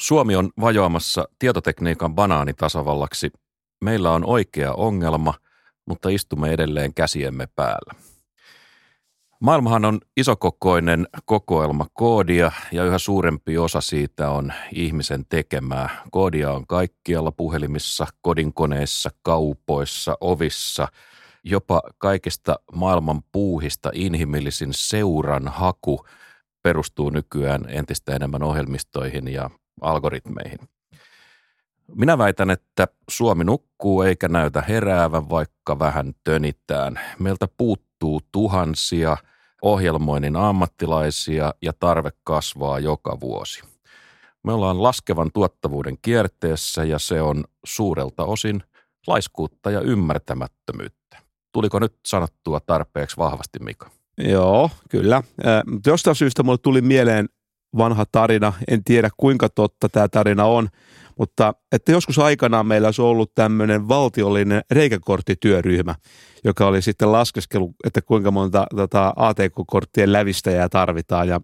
Suomi on vajoamassa tietotekniikan banaanitasavallaksi. Meillä on oikea ongelma, mutta istumme edelleen käsiemme päällä. Maailmahan on isokokoinen kokoelma koodia ja yhä suurempi osa siitä on ihmisen tekemää. Koodia on kaikkialla puhelimissa, kodinkoneissa, kaupoissa, ovissa, jopa kaikista maailman puuhista inhimillisin seuran haku perustuu nykyään entistä enemmän ohjelmistoihin ja algoritmeihin. Minä väitän, että Suomi nukkuu eikä näytä heräävän, vaikka vähän tönitään. Meiltä puuttuu tuhansia ohjelmoinnin ammattilaisia ja tarve kasvaa joka vuosi. Me ollaan laskevan tuottavuuden kierteessä ja se on suurelta osin laiskuutta ja ymmärtämättömyyttä. Tuliko nyt sanottua tarpeeksi vahvasti, Mika? Joo, kyllä. Jostain syystä mulle tuli mieleen vanha tarina. En tiedä kuinka totta tämä tarina on, mutta että joskus aikanaan meillä olisi ollut tämmöinen valtiollinen reikäkorttityöryhmä, joka oli sitten laskeskelu, että kuinka monta tota, ATK-korttien lävistäjää tarvitaan. Ja,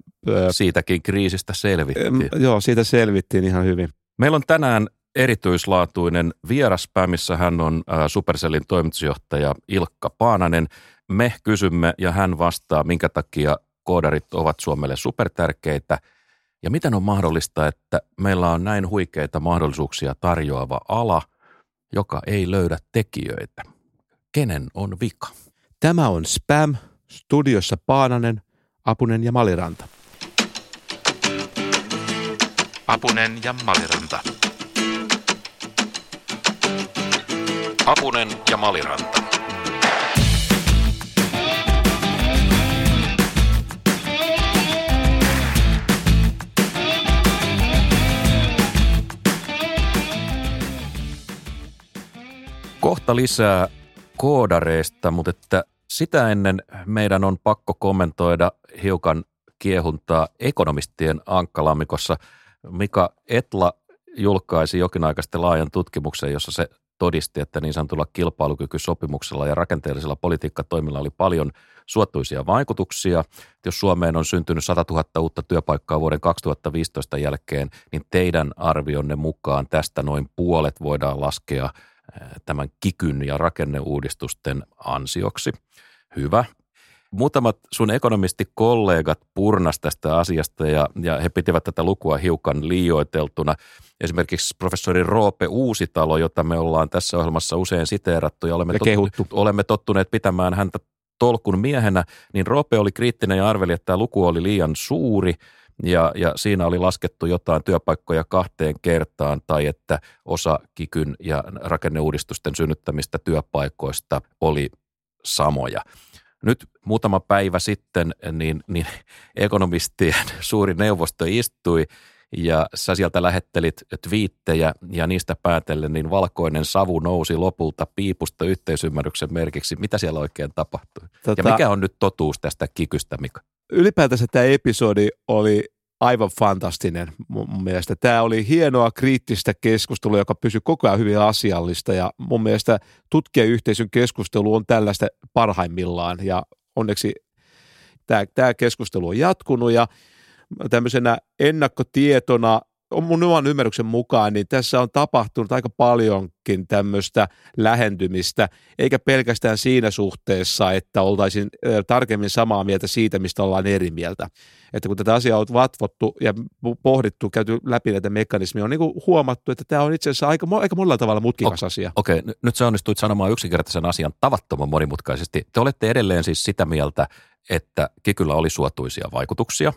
Siitäkin kriisistä selvittiin. Joo, siitä selvittiin ihan hyvin. Meillä on tänään erityislaatuinen vieraspää, missä hän on Supercellin toimitusjohtaja Ilkka Paananen. Me kysymme ja hän vastaa, minkä takia koodarit ovat Suomelle supertärkeitä – ja miten on mahdollista, että meillä on näin huikeita mahdollisuuksia tarjoava ala, joka ei löydä tekijöitä? Kenen on vika? Tämä on Spam, studiossa Paananen, Apunen ja Maliranta. Apunen ja Maliranta. Apunen ja Maliranta. Kohta lisää koodareista, mutta että sitä ennen meidän on pakko kommentoida hiukan kiehuntaa ekonomistien ankkalammikossa. Mika Etla julkaisi jokin aika sitten laajan tutkimuksen, jossa se todisti, että niin sanotulla kilpailukykysopimuksella ja rakenteellisella politiikkatoimilla oli paljon suottuisia vaikutuksia. Jos Suomeen on syntynyt 100 000 uutta työpaikkaa vuoden 2015 jälkeen, niin teidän arvionne mukaan tästä noin puolet voidaan laskea – tämän kikyn ja rakenneuudistusten ansioksi. Hyvä. Muutamat sun ekonomistikollegat purnas tästä asiasta ja, ja he pitivät tätä lukua hiukan liioiteltuna. Esimerkiksi professori Roope Uusitalo, jota me ollaan tässä ohjelmassa usein siteerattu ja olemme, ja tottu, olemme tottuneet pitämään häntä tolkun miehenä, niin Roope oli kriittinen ja arveli, että tämä luku oli liian suuri – ja, ja siinä oli laskettu jotain työpaikkoja kahteen kertaan tai että osa kikyn ja rakenneuudistusten synnyttämistä työpaikoista oli samoja. Nyt muutama päivä sitten niin, niin ekonomistien suuri neuvosto istui ja sä sieltä lähettelit twiittejä ja niistä päätellen niin valkoinen savu nousi lopulta piipusta yhteisymmärryksen merkiksi. Mitä siellä oikein tapahtui? Tota, ja mikä on nyt totuus tästä kikystä, Mika? Ylipäätänsä tämä episodi oli aivan fantastinen mun mielestä. Tämä oli hienoa kriittistä keskustelua, joka pysyi koko ajan hyvin asiallista ja mun mielestä tutkijayhteisön keskustelu on tällaista parhaimmillaan ja onneksi tämä, tämä keskustelu on jatkunut ja tämmöisenä ennakkotietona mun oman ymmärryksen mukaan, niin tässä on tapahtunut aika paljonkin tämmöistä lähentymistä, eikä pelkästään siinä suhteessa, että oltaisiin tarkemmin samaa mieltä siitä, mistä ollaan eri mieltä. Että kun tätä asiaa on vatvottu ja pohdittu, käyty läpi näitä mekanismia, on niin huomattu, että tämä on itse asiassa aika, aika monella tavalla mutkikas o- asia. Okei, okay, nyt sä onnistuit sanomaan yksinkertaisen asian tavattoman monimutkaisesti. Te olette edelleen siis sitä mieltä, että kikyllä oli suotuisia vaikutuksia,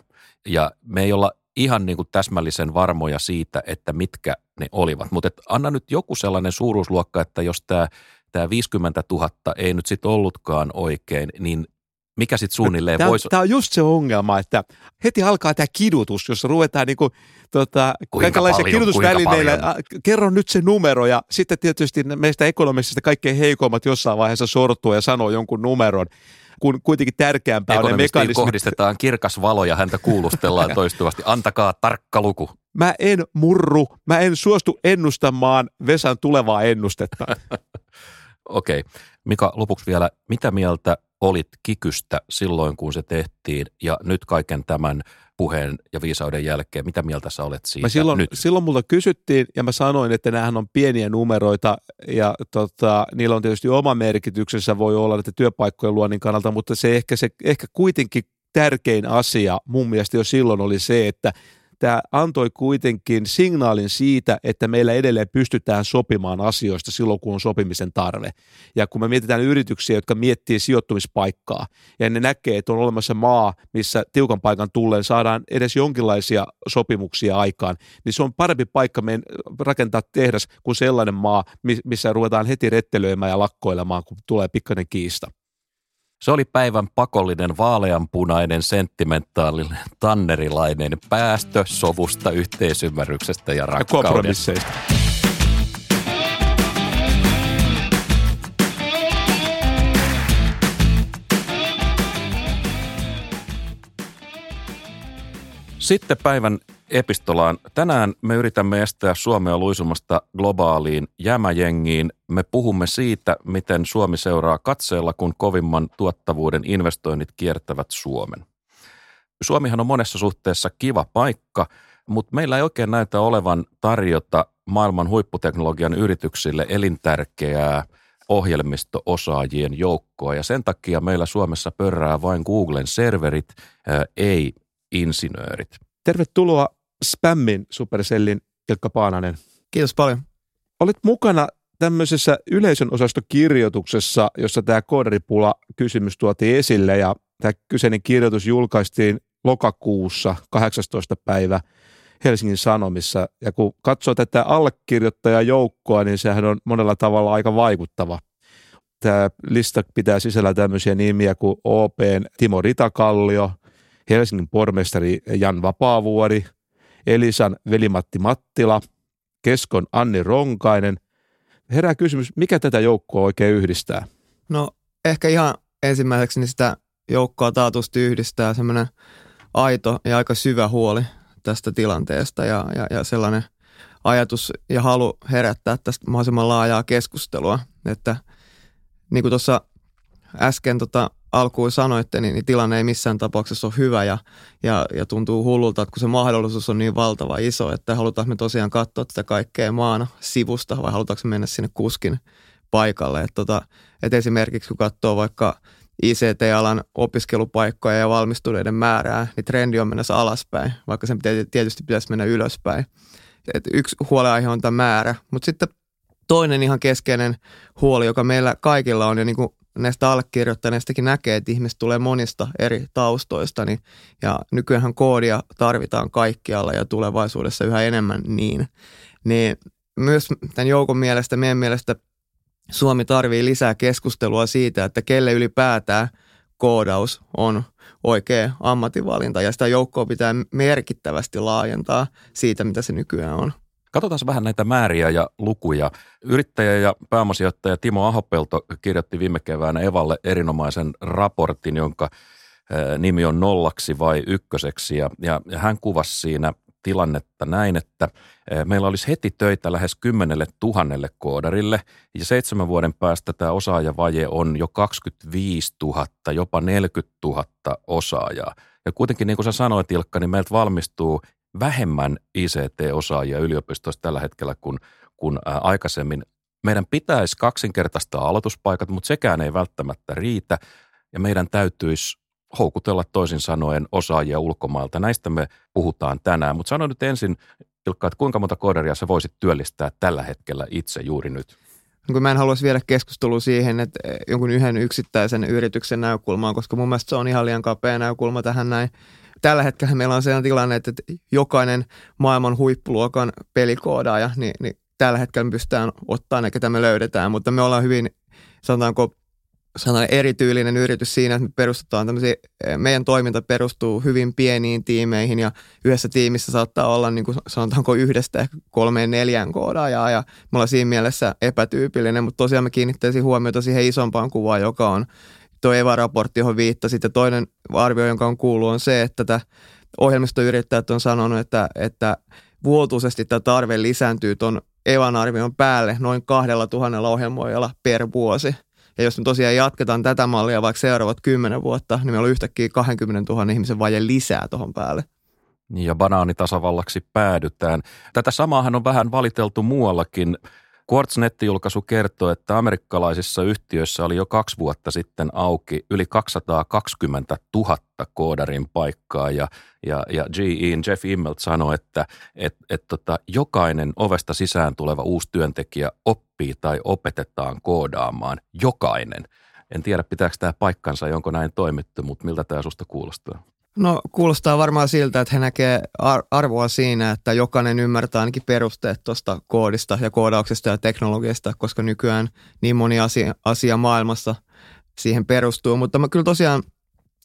ja me ei olla ihan niin kuin täsmällisen varmoja siitä, että mitkä ne olivat. Mutta anna nyt joku sellainen suuruusluokka, että jos tämä, tämä 50 000 ei nyt sitten ollutkaan oikein, niin mikä sitten suunnilleen tämä, voisi... Tämä on just se ongelma, että heti alkaa tämä kidutus, jossa ruvetaan niinku, tota, kaikenlaisia kidutusvälineillä. Kerro nyt se numero ja sitten tietysti meistä ekonomisista kaikkein heikoimmat jossain vaiheessa sortuu ja sanoo jonkun numeron kun kuitenkin tärkeämpää on ne mekanismit. kohdistetaan kirkas valo ja häntä kuulustellaan toistuvasti. Antakaa tarkka luku. Mä en murru, mä en suostu ennustamaan Vesan tulevaa ennustetta. Okei. Okay. Mika, lopuksi vielä, mitä mieltä olit kikystä silloin, kun se tehtiin ja nyt kaiken tämän puheen ja viisauden jälkeen, mitä mieltä sä olet siitä mä silloin, nyt? Silloin multa kysyttiin ja mä sanoin, että näähän on pieniä numeroita ja tota, niillä on tietysti oma merkityksensä voi olla että työpaikkojen luonnin kannalta, mutta se ehkä, se ehkä kuitenkin tärkein asia mun mielestä jo silloin oli se, että tämä antoi kuitenkin signaalin siitä, että meillä edelleen pystytään sopimaan asioista silloin, kun on sopimisen tarve. Ja kun me mietitään yrityksiä, jotka miettii sijoittumispaikkaa, ja ne näkee, että on olemassa maa, missä tiukan paikan tulleen saadaan edes jonkinlaisia sopimuksia aikaan, niin se on parempi paikka meidän rakentaa tehdas kuin sellainen maa, missä ruvetaan heti rettelöimään ja lakkoilemaan, kun tulee pikkainen kiista. Se oli päivän pakollinen vaaleanpunainen sentimentaalinen tannerilainen päästö sovusta, yhteisymmärryksestä ja rakkaudesta. Ja Sitten päivän epistolaan. Tänään me yritämme estää Suomea luisumasta globaaliin jämäjengiin. Me puhumme siitä, miten Suomi seuraa katseella, kun kovimman tuottavuuden investoinnit kiertävät Suomen. Suomihan on monessa suhteessa kiva paikka, mutta meillä ei oikein näytä olevan tarjota maailman huipputeknologian yrityksille elintärkeää ohjelmisto-osaajien joukkoa. Ja sen takia meillä Suomessa pörrää vain Googlen serverit, ei insinöörit. Tervetuloa Spämmin Supercellin Ilkka Paananen. Kiitos paljon. Olit mukana tämmöisessä yleisön osastokirjoituksessa, jossa tämä koodaripula kysymys tuotiin esille ja tämä kyseinen kirjoitus julkaistiin lokakuussa 18. päivä Helsingin Sanomissa. Ja kun katsoo tätä allekirjoittajajoukkoa, niin sehän on monella tavalla aika vaikuttava. Tämä lista pitää sisällä tämmöisiä nimiä kuin OPn Timo Ritakallio, Helsingin pormestari Jan Vapaavuori, Elisan velimatti Mattila, Keskon Anni Ronkainen. Herää kysymys, mikä tätä joukkoa oikein yhdistää? No ehkä ihan ensimmäiseksi niin sitä joukkoa taatusti yhdistää semmoinen aito ja aika syvä huoli tästä tilanteesta ja, ja, ja sellainen ajatus ja halu herättää tästä mahdollisimman laajaa keskustelua. Että niin kuin tuossa äsken tota alkuun sanoitte, niin, niin tilanne ei missään tapauksessa ole hyvä ja, ja, ja tuntuu hullulta, että kun se mahdollisuus on niin valtava iso, että halutaanko me tosiaan katsoa tätä kaikkea maana sivusta vai halutaanko mennä sinne kuskin paikalle. Että tota, et esimerkiksi kun katsoo vaikka ICT-alan opiskelupaikkoja ja valmistuneiden määrää, niin trendi on mennessä alaspäin, vaikka sen tietysti pitäisi mennä ylöspäin. Et yksi huoleaihe on tämä määrä, mutta sitten toinen ihan keskeinen huoli, joka meillä kaikilla on ja niin kuin näistä allekirjoittaneistakin näkee, että ihmiset tulee monista eri taustoista, niin, ja nykyään koodia tarvitaan kaikkialla ja tulevaisuudessa yhä enemmän niin. Niin myös tämän joukon mielestä, meidän mielestä Suomi tarvii lisää keskustelua siitä, että kelle ylipäätään koodaus on oikea ammatinvalinta ja sitä joukkoa pitää merkittävästi laajentaa siitä, mitä se nykyään on. Katsotaan vähän näitä määriä ja lukuja. Yrittäjä ja pääomasijoittaja Timo Ahopelto kirjoitti viime keväänä Evalle erinomaisen raportin, jonka nimi on nollaksi vai ykköseksi. Ja, ja, hän kuvasi siinä tilannetta näin, että meillä olisi heti töitä lähes kymmenelle tuhannelle koodarille ja seitsemän vuoden päästä tämä osaajavaje on jo 25 000, jopa 40 000 osaajaa. Ja kuitenkin niin kuin sä sanoit Ilkka, niin meiltä valmistuu vähemmän ICT-osaajia yliopistoissa tällä hetkellä kuin, kuin aikaisemmin. Meidän pitäisi kaksinkertaistaa aloituspaikat, mutta sekään ei välttämättä riitä ja meidän täytyisi houkutella toisin sanoen osaajia ulkomailta. Näistä me puhutaan tänään, mutta sano nyt ensin Ilkka, että kuinka monta koodaria sä voisit työllistää tällä hetkellä itse juuri nyt? No mä en haluaisi viedä keskustelua siihen, että jonkun yhden yksittäisen yrityksen näkökulmaan, koska mun mielestä se on ihan liian kapea näkökulma tähän näin tällä hetkellä meillä on sellainen tilanne, että jokainen maailman huippuluokan pelikoodaaja, niin, niin tällä hetkellä me pystytään ottaa ne, ketä me löydetään, mutta me ollaan hyvin, sanotaanko, sanotaan erityylinen yritys siinä, että me perustetaan tämmöisiä, meidän toiminta perustuu hyvin pieniin tiimeihin ja yhdessä tiimissä saattaa olla niin kuin sanotaanko yhdestä ehkä kolmeen neljään koodaajaa ja me ollaan siinä mielessä epätyypillinen, mutta tosiaan me kiinnittäisin huomiota siihen isompaan kuvaan, joka on tuo EVA-raportti, johon viittasit. Ja toinen arvio, jonka on kuullut, on se, että tätä ohjelmistoyrittäjät on sanonut, että, että vuotuisesti tämä tarve lisääntyy tuon EVAn arvion päälle noin kahdella tuhannella ohjelmoijalla per vuosi. Ja jos me tosiaan jatketaan tätä mallia vaikka seuraavat kymmenen vuotta, niin meillä on yhtäkkiä 20 000 ihmisen vaje lisää tuohon päälle. Niin, ja banaanitasavallaksi päädytään. Tätä samaahan on vähän valiteltu muuallakin. Quartz-nettijulkaisu kertoo, että amerikkalaisissa yhtiöissä oli jo kaksi vuotta sitten auki yli 220 000 koodarin paikkaa ja, ja, ja GEin Jeff Immelt sanoi, että et, et tota, jokainen ovesta sisään tuleva uusi työntekijä oppii tai opetetaan koodaamaan. Jokainen. En tiedä, pitääkö tämä paikkansa, onko näin toimittu, mutta miltä tämä susta kuulostaa? No kuulostaa varmaan siltä, että he näkee arvoa siinä, että jokainen ymmärtää ainakin perusteet tuosta koodista ja koodauksesta ja teknologiasta, koska nykyään niin moni asia, asia maailmassa siihen perustuu. Mutta mä kyllä tosiaan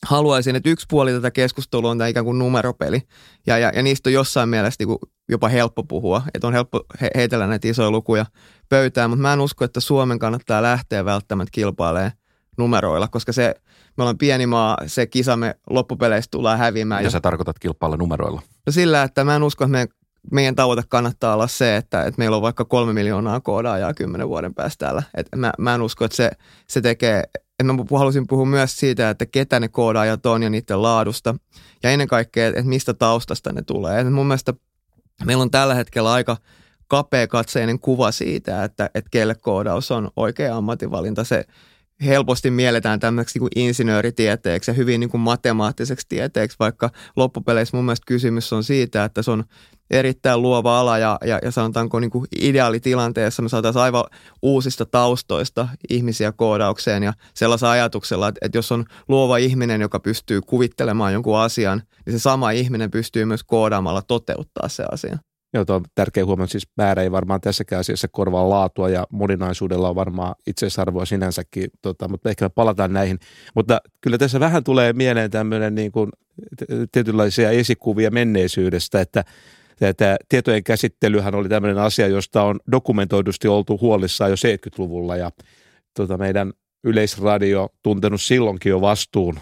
haluaisin, että yksi puoli tätä keskustelua on tämä ikään kuin numeropeli. Ja, ja, ja niistä on jossain mielessä niin jopa helppo puhua, että on helppo he, heitellä näitä isoja lukuja pöytään, mutta mä en usko, että Suomen kannattaa lähteä välttämättä kilpailemaan numeroilla, koska se, me ollaan pieni maa, se kisamme loppupeleissä tulee häviämään. Ja sä tarkoitat kilpailla numeroilla? No sillä, että mä en usko, että meidän, meidän tavoite kannattaa olla se, että, että meillä on vaikka kolme miljoonaa koodaajaa kymmenen vuoden päästä täällä. Et mä, mä en usko, että se, se tekee, että mä halusin puhua myös siitä, että ketä ne koodaajat on ja niiden laadusta. Ja ennen kaikkea, että mistä taustasta ne tulee. Et mun mielestä meillä on tällä hetkellä aika kapea katseinen kuva siitä, että, että kelle koodaus on oikea ammatinvalinta. Se, helposti mielletään tämmöiseksi niin kuin insinööritieteeksi ja hyvin niin kuin matemaattiseksi tieteeksi, vaikka loppupeleissä mun mielestä kysymys on siitä, että se on erittäin luova ala ja, ja, ja sanotaanko niin kuin ideaalitilanteessa me saataisiin aivan uusista taustoista ihmisiä koodaukseen ja sellaisella ajatuksella, että, että jos on luova ihminen, joka pystyy kuvittelemaan jonkun asian, niin se sama ihminen pystyy myös koodaamalla toteuttaa se asia. Joo, on tärkeä huomio, siis määrä ei varmaan tässäkään asiassa korvaa laatua ja moninaisuudella on varmaan itseisarvoa sinänsäkin, tota, mutta ehkä me palataan näihin. Mutta kyllä tässä vähän tulee mieleen tämmöinen niin kuin tietynlaisia esikuvia menneisyydestä, että Tämä tietojen käsittelyhän oli tämmöinen asia, josta on dokumentoidusti oltu huolissaan jo 70-luvulla ja tota, meidän Yleisradio tuntenut silloinkin jo vastuun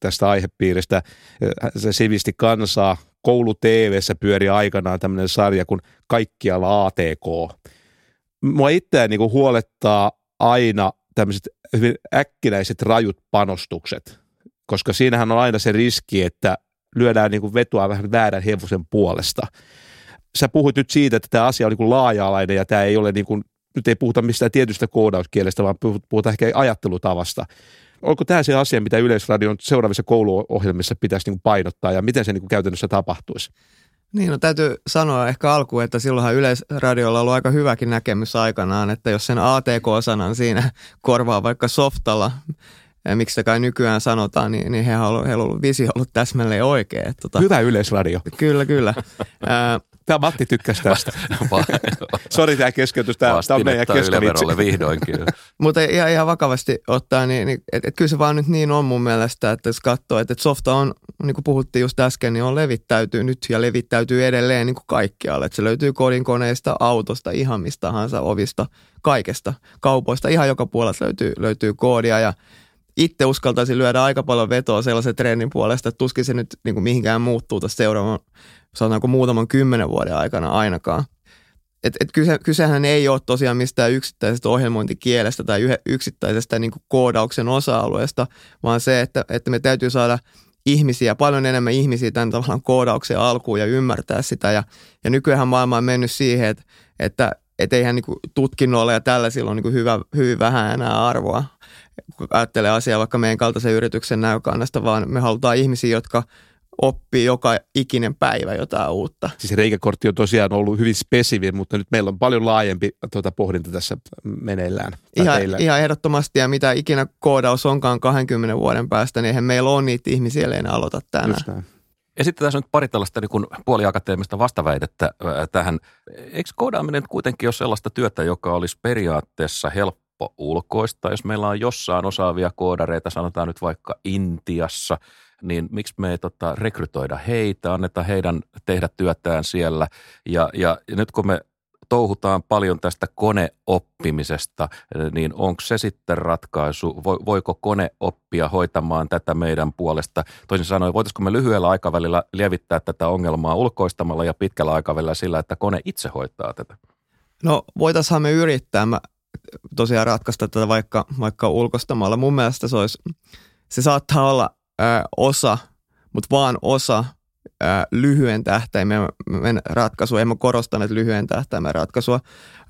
tästä aihepiiristä. Se sivisti kansaa. Koulu TVssä pyöri aikanaan tämmöinen sarja kuin Kaikkialla ATK. Mua itseään niin huolettaa aina tämmöiset hyvin äkkinäiset rajut panostukset, koska siinähän on aina se riski, että lyödään niin kuin vetoa vähän väärän hevosen puolesta. Sä puhuit nyt siitä, että tämä asia on niin laaja-alainen ja tämä ei ole niin kuin nyt ei puhuta mistään tietystä koodauskielestä, vaan puhutaan ehkä ajattelutavasta. Onko tämä se asia, mitä Yleisradion seuraavissa kouluohjelmissa pitäisi niin painottaa ja miten se niin käytännössä tapahtuisi? Niin, no täytyy sanoa ehkä alkuun, että silloinhan Yleisradiolla on ollut aika hyväkin näkemys aikanaan, että jos sen ATK-sanan siinä korvaa vaikka softalla, miksi se kai nykyään sanotaan, niin, niin heillä on, heillä on ollut visio ollut täsmälleen oikea. Tota, Hyvä yleisradio. Kyllä, kyllä. Tämä Matti tykkäsi tästä. Sori tämä keskeytys, tämä, tämä on meidän kesken vihdoinkin. Mutta ihan, ihan vakavasti ottaa, niin, niin et, et kyllä se vaan nyt niin on mun mielestä, että jos katsoo, että, että softa on, niin kuin puhuttiin just äsken, niin on levittäytyy nyt ja levittäytyy edelleen niin kuin kaikkialle. Että se löytyy kodinkoneista, autosta, ihan mistä tahansa, ovista, kaikesta, kaupoista, ihan joka puolella löytyy, löytyy koodia ja itse uskaltaisin lyödä aika paljon vetoa sellaisen trendin puolesta, että tuskin se nyt niin kuin mihinkään muuttuu tässä seuraavan, sanotaanko muutaman kymmenen vuoden aikana ainakaan. Et, et kyse, kysehän ei ole tosiaan mistään yksittäisestä ohjelmointikielestä tai yksittäisestä niin kuin koodauksen osa-alueesta, vaan se, että, että me täytyy saada ihmisiä, paljon enemmän ihmisiä tämän tavallaan koodauksen alkuun ja ymmärtää sitä. Ja, ja nykyään maailma on mennyt siihen, että, että et eihän niin tutkinnolla ja tällä silloin niin hyvä, hyvin vähän enää arvoa kun ajattelee asiaa vaikka meidän kaltaisen yrityksen näkökannasta, vaan me halutaan ihmisiä, jotka oppii joka ikinen päivä jotain uutta. Siis reikäkortti on tosiaan ollut hyvin spesivi, mutta nyt meillä on paljon laajempi tuota pohdinta tässä meneillään. Ihan, ihan ehdottomasti, ja mitä ikinä koodaus onkaan 20 vuoden päästä, niin eihän meillä ole niitä ihmisiä, ellei ne aloita tänään. Esitetään nyt pari tällaista niin puoliakateemista vastaväitettä tähän. Eikö koodaaminen kuitenkin ole sellaista työtä, joka olisi periaatteessa helppo helppo ulkoista. Jos meillä on jossain osaavia koodareita, sanotaan nyt vaikka Intiassa, niin miksi me ei tota, rekrytoida heitä, anneta heidän tehdä työtään siellä. Ja, ja, ja nyt kun me touhutaan paljon tästä koneoppimisesta, niin onko se sitten ratkaisu? Voiko kone oppia hoitamaan tätä meidän puolesta? Toisin sanoen, voitaisiko me lyhyellä aikavälillä lievittää tätä ongelmaa ulkoistamalla ja pitkällä aikavälillä sillä, että kone itse hoitaa tätä? No voitaisiin me yrittää. Mä tosiaan ratkaista tätä vaikka, vaikka ulkostamalla. Mun mielestä se, olisi, se saattaa olla ö, osa, mutta vaan osa ö, lyhyen tähtäimen ratkaisua. En mä korostaneet lyhyen tähtäimen ratkaisua.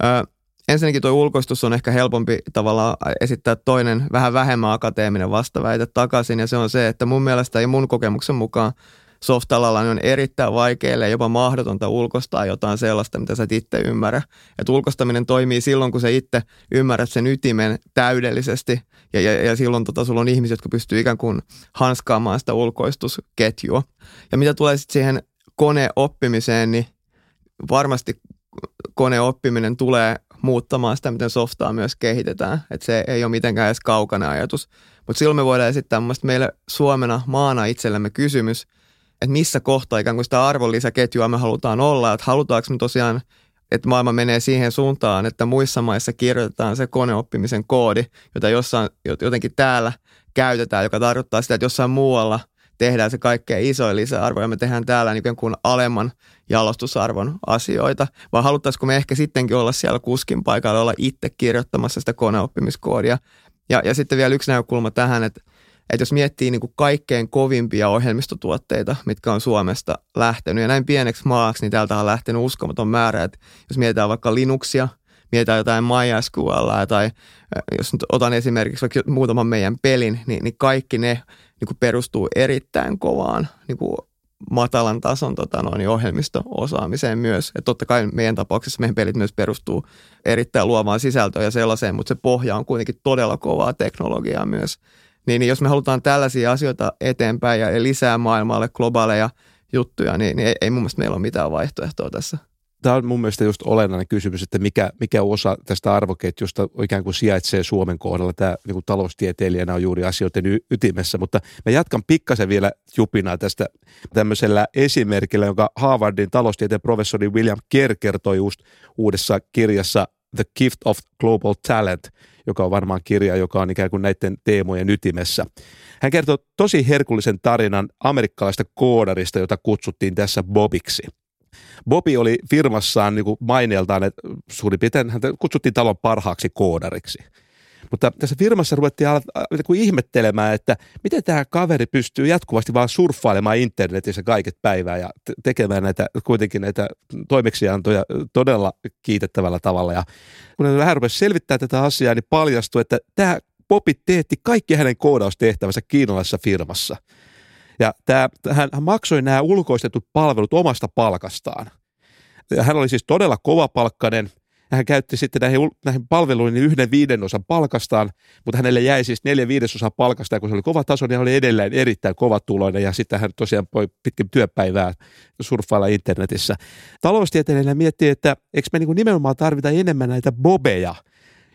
Ö, ensinnäkin tuo ulkoistus on ehkä helpompi tavallaan esittää toinen vähän vähemmän akateeminen vastaväite takaisin ja se on se, että mun mielestä ja mun kokemuksen mukaan softalalla niin on erittäin vaikeaa jopa mahdotonta ulkostaa jotain sellaista, mitä sä et itse ymmärrä. Että ulkostaminen toimii silloin, kun sä itse ymmärrät sen ytimen täydellisesti ja, ja, ja silloin tota, sulla on ihmisiä, jotka pystyy ikään kuin hanskaamaan sitä ulkoistusketjua. Ja mitä tulee sitten siihen koneoppimiseen, niin varmasti koneoppiminen tulee muuttamaan sitä, miten softaa myös kehitetään. Että se ei ole mitenkään edes kaukainen ajatus. Mutta silloin me voidaan esittää meille Suomena maana itsellemme kysymys, että missä kohtaa ikään kuin sitä arvonlisäketjua me halutaan olla. Että halutaanko me tosiaan, että maailma menee siihen suuntaan, että muissa maissa kirjoitetaan se koneoppimisen koodi, jota jossain, jotenkin täällä käytetään, joka tarkoittaa sitä, että jossain muualla tehdään se kaikkein isoin lisäarvo ja me tehdään täällä niin kuin alemman jalostusarvon asioita, vai haluttaisiko me ehkä sittenkin olla siellä kuskin paikalla, olla itse kirjoittamassa sitä koneoppimiskoodia. Ja, ja sitten vielä yksi näkökulma tähän, että, että jos miettii niin kuin kaikkein kovimpia ohjelmistotuotteita, mitkä on Suomesta lähtenyt, ja näin pieneksi maaksi, niin täältä on lähtenyt uskomaton määrä, että jos mietitään vaikka Linuxia, mietitään jotain MySQL tai jos nyt otan esimerkiksi vaikka muutaman meidän pelin, niin, niin kaikki ne niin kuin perustuu erittäin kovaan niin kuin matalan tason tota noin, ohjelmisto-osaamiseen myös. Et totta kai meidän tapauksessa meidän pelit myös perustuu erittäin luovaan sisältöön ja sellaiseen, mutta se pohja on kuitenkin todella kovaa teknologiaa myös. Niin, niin jos me halutaan tällaisia asioita eteenpäin ja lisää maailmalle globaaleja juttuja, niin, niin ei, ei mun mielestä meillä ole mitään vaihtoehtoa tässä tämä on mun mielestä just olennainen kysymys, että mikä, mikä osa tästä arvoketjusta ikään kuin sijaitsee Suomen kohdalla. Tämä niin kuin taloustieteilijänä on juuri asioiden y- ytimessä, mutta mä jatkan pikkasen vielä jupinaa tästä tämmöisellä esimerkillä, jonka Harvardin taloustieteen professori William Kerr kertoi just uudessa kirjassa The Gift of Global Talent, joka on varmaan kirja, joka on ikään kuin näiden teemojen ytimessä. Hän kertoo tosi herkullisen tarinan amerikkalaista koodarista, jota kutsuttiin tässä Bobiksi – Bobi oli firmassaan niin maineeltaan, että suurin piirtein häntä kutsuttiin talon parhaaksi koodariksi. Mutta tässä firmassa ruvettiin niin ihmettelemään, että miten tämä kaveri pystyy jatkuvasti vaan surffailemaan internetissä kaiket päivää ja tekemään näitä, kuitenkin näitä toimeksiantoja todella kiitettävällä tavalla. Ja kun hän vähän rupesi selvittää tätä asiaa, niin paljastui, että tämä Bobi teetti kaikki hänen koodaustehtävänsä kiinalaisessa firmassa – ja tämä, hän, hän maksoi nämä ulkoistetut palvelut omasta palkastaan. Ja hän oli siis todella kovapalkkainen. Hän käytti sitten näihin, näihin palveluihin yhden viidenosan palkastaan, mutta hänelle jäi siis neljä viidesosaa palkasta, kun se oli kova taso, niin hän oli edelleen erittäin kovatuloinen ja sitten hän tosiaan voi pitkin työpäivää surffailla internetissä. Taloustieteilijänä miettii, että eikö me niin nimenomaan tarvita enemmän näitä bobeja –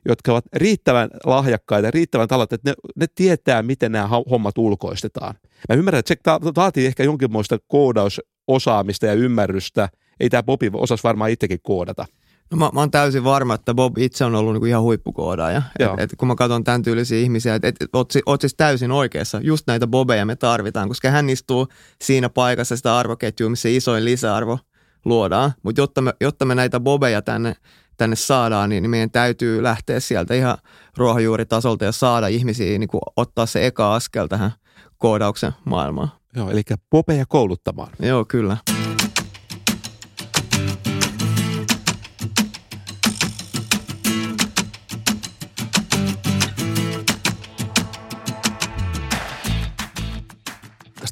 jotka ovat riittävän lahjakkaita, riittävän talat, että ne, ne tietää, miten nämä hommat ulkoistetaan. Mä ymmärrän, että se vaatii ehkä jonkinmoista koodausosaamista ja ymmärrystä. Ei tämä Bobi osas varmaan itsekin koodata. No mä, mä oon täysin varma, että Bob itse on ollut niinku ihan huippukoodaaja. Et, et, kun mä katson tämän tyylisiä ihmisiä, että et, et, oot, oot siis täysin oikeassa. Just näitä Bobeja me tarvitaan, koska hän istuu siinä paikassa sitä arvoketjua, missä isoin lisäarvo luodaan. Mutta jotta me, jotta me näitä Bobeja tänne tänne saadaan, niin meidän täytyy lähteä sieltä ihan ruohonjuuritasolta ja saada ihmisiä niin kuin ottaa se eka askel tähän koodauksen maailmaan. Joo, eli popeja kouluttamaan. Joo, kyllä.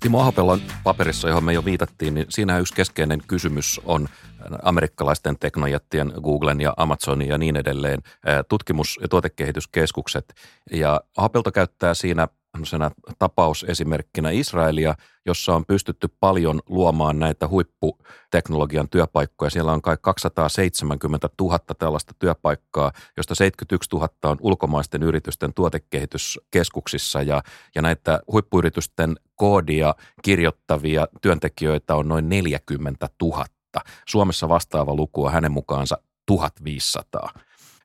Timo Ahopellon paperissa, johon me jo viitattiin, niin siinä yksi keskeinen kysymys on amerikkalaisten teknojättien, Googlen ja Amazonin ja niin edelleen, tutkimus- ja tuotekehityskeskukset. Ja Ahopelto käyttää siinä tapausesimerkkinä Israelia, jossa on pystytty paljon luomaan näitä huipputeknologian työpaikkoja. Siellä on kai 270 000 tällaista työpaikkaa, josta 71 000 on ulkomaisten yritysten tuotekehityskeskuksissa ja, ja näitä huippuyritysten koodia kirjoittavia työntekijöitä on noin 40 000. Suomessa vastaava luku on hänen mukaansa 1500.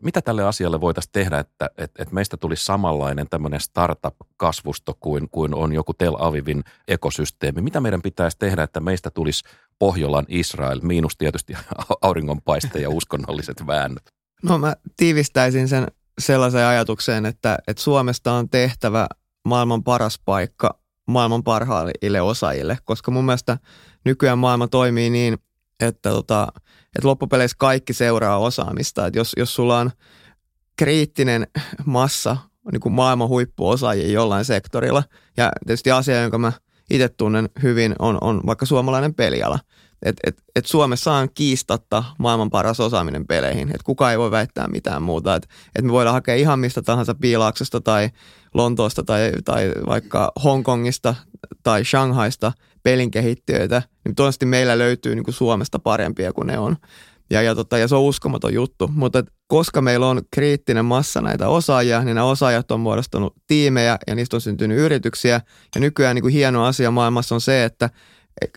Mitä tälle asialle voitaisiin tehdä, että, että, että meistä tulisi samanlainen tämmöinen startup-kasvusto kuin, kuin on joku Tel Avivin ekosysteemi? Mitä meidän pitäisi tehdä, että meistä tulisi Pohjolan Israel, miinus tietysti auringonpaiste ja uskonnolliset väännöt? No mä tiivistäisin sen sellaiseen ajatukseen, että, että Suomesta on tehtävä maailman paras paikka maailman parhaille osaajille, koska mun mielestä nykyään maailma toimii niin, että, tota, että loppupeleissä kaikki seuraa osaamista. Että jos, jos sulla on kriittinen massa niin kuin maailman huippuosaajia jollain sektorilla, ja tietysti asia, jonka mä itse tunnen hyvin, on, on vaikka suomalainen peliala. Et, et, et Suomessa on kiistatta maailman paras osaaminen peleihin. Et kukaan ei voi väittää mitään muuta. Et, et me voidaan hakea ihan mistä tahansa Piilaaksesta tai Lontoosta tai, tai vaikka Hongkongista tai Shanghaista pelin kehittiöitä. Niin toivottavasti meillä löytyy niin kuin Suomesta parempia kuin ne on. Ja, ja, tota, ja se on uskomaton juttu. Mutta koska meillä on kriittinen massa näitä osaajia, niin nämä osaajat on muodostunut tiimejä ja niistä on syntynyt yrityksiä. Ja nykyään niin kuin hieno asia maailmassa on se, että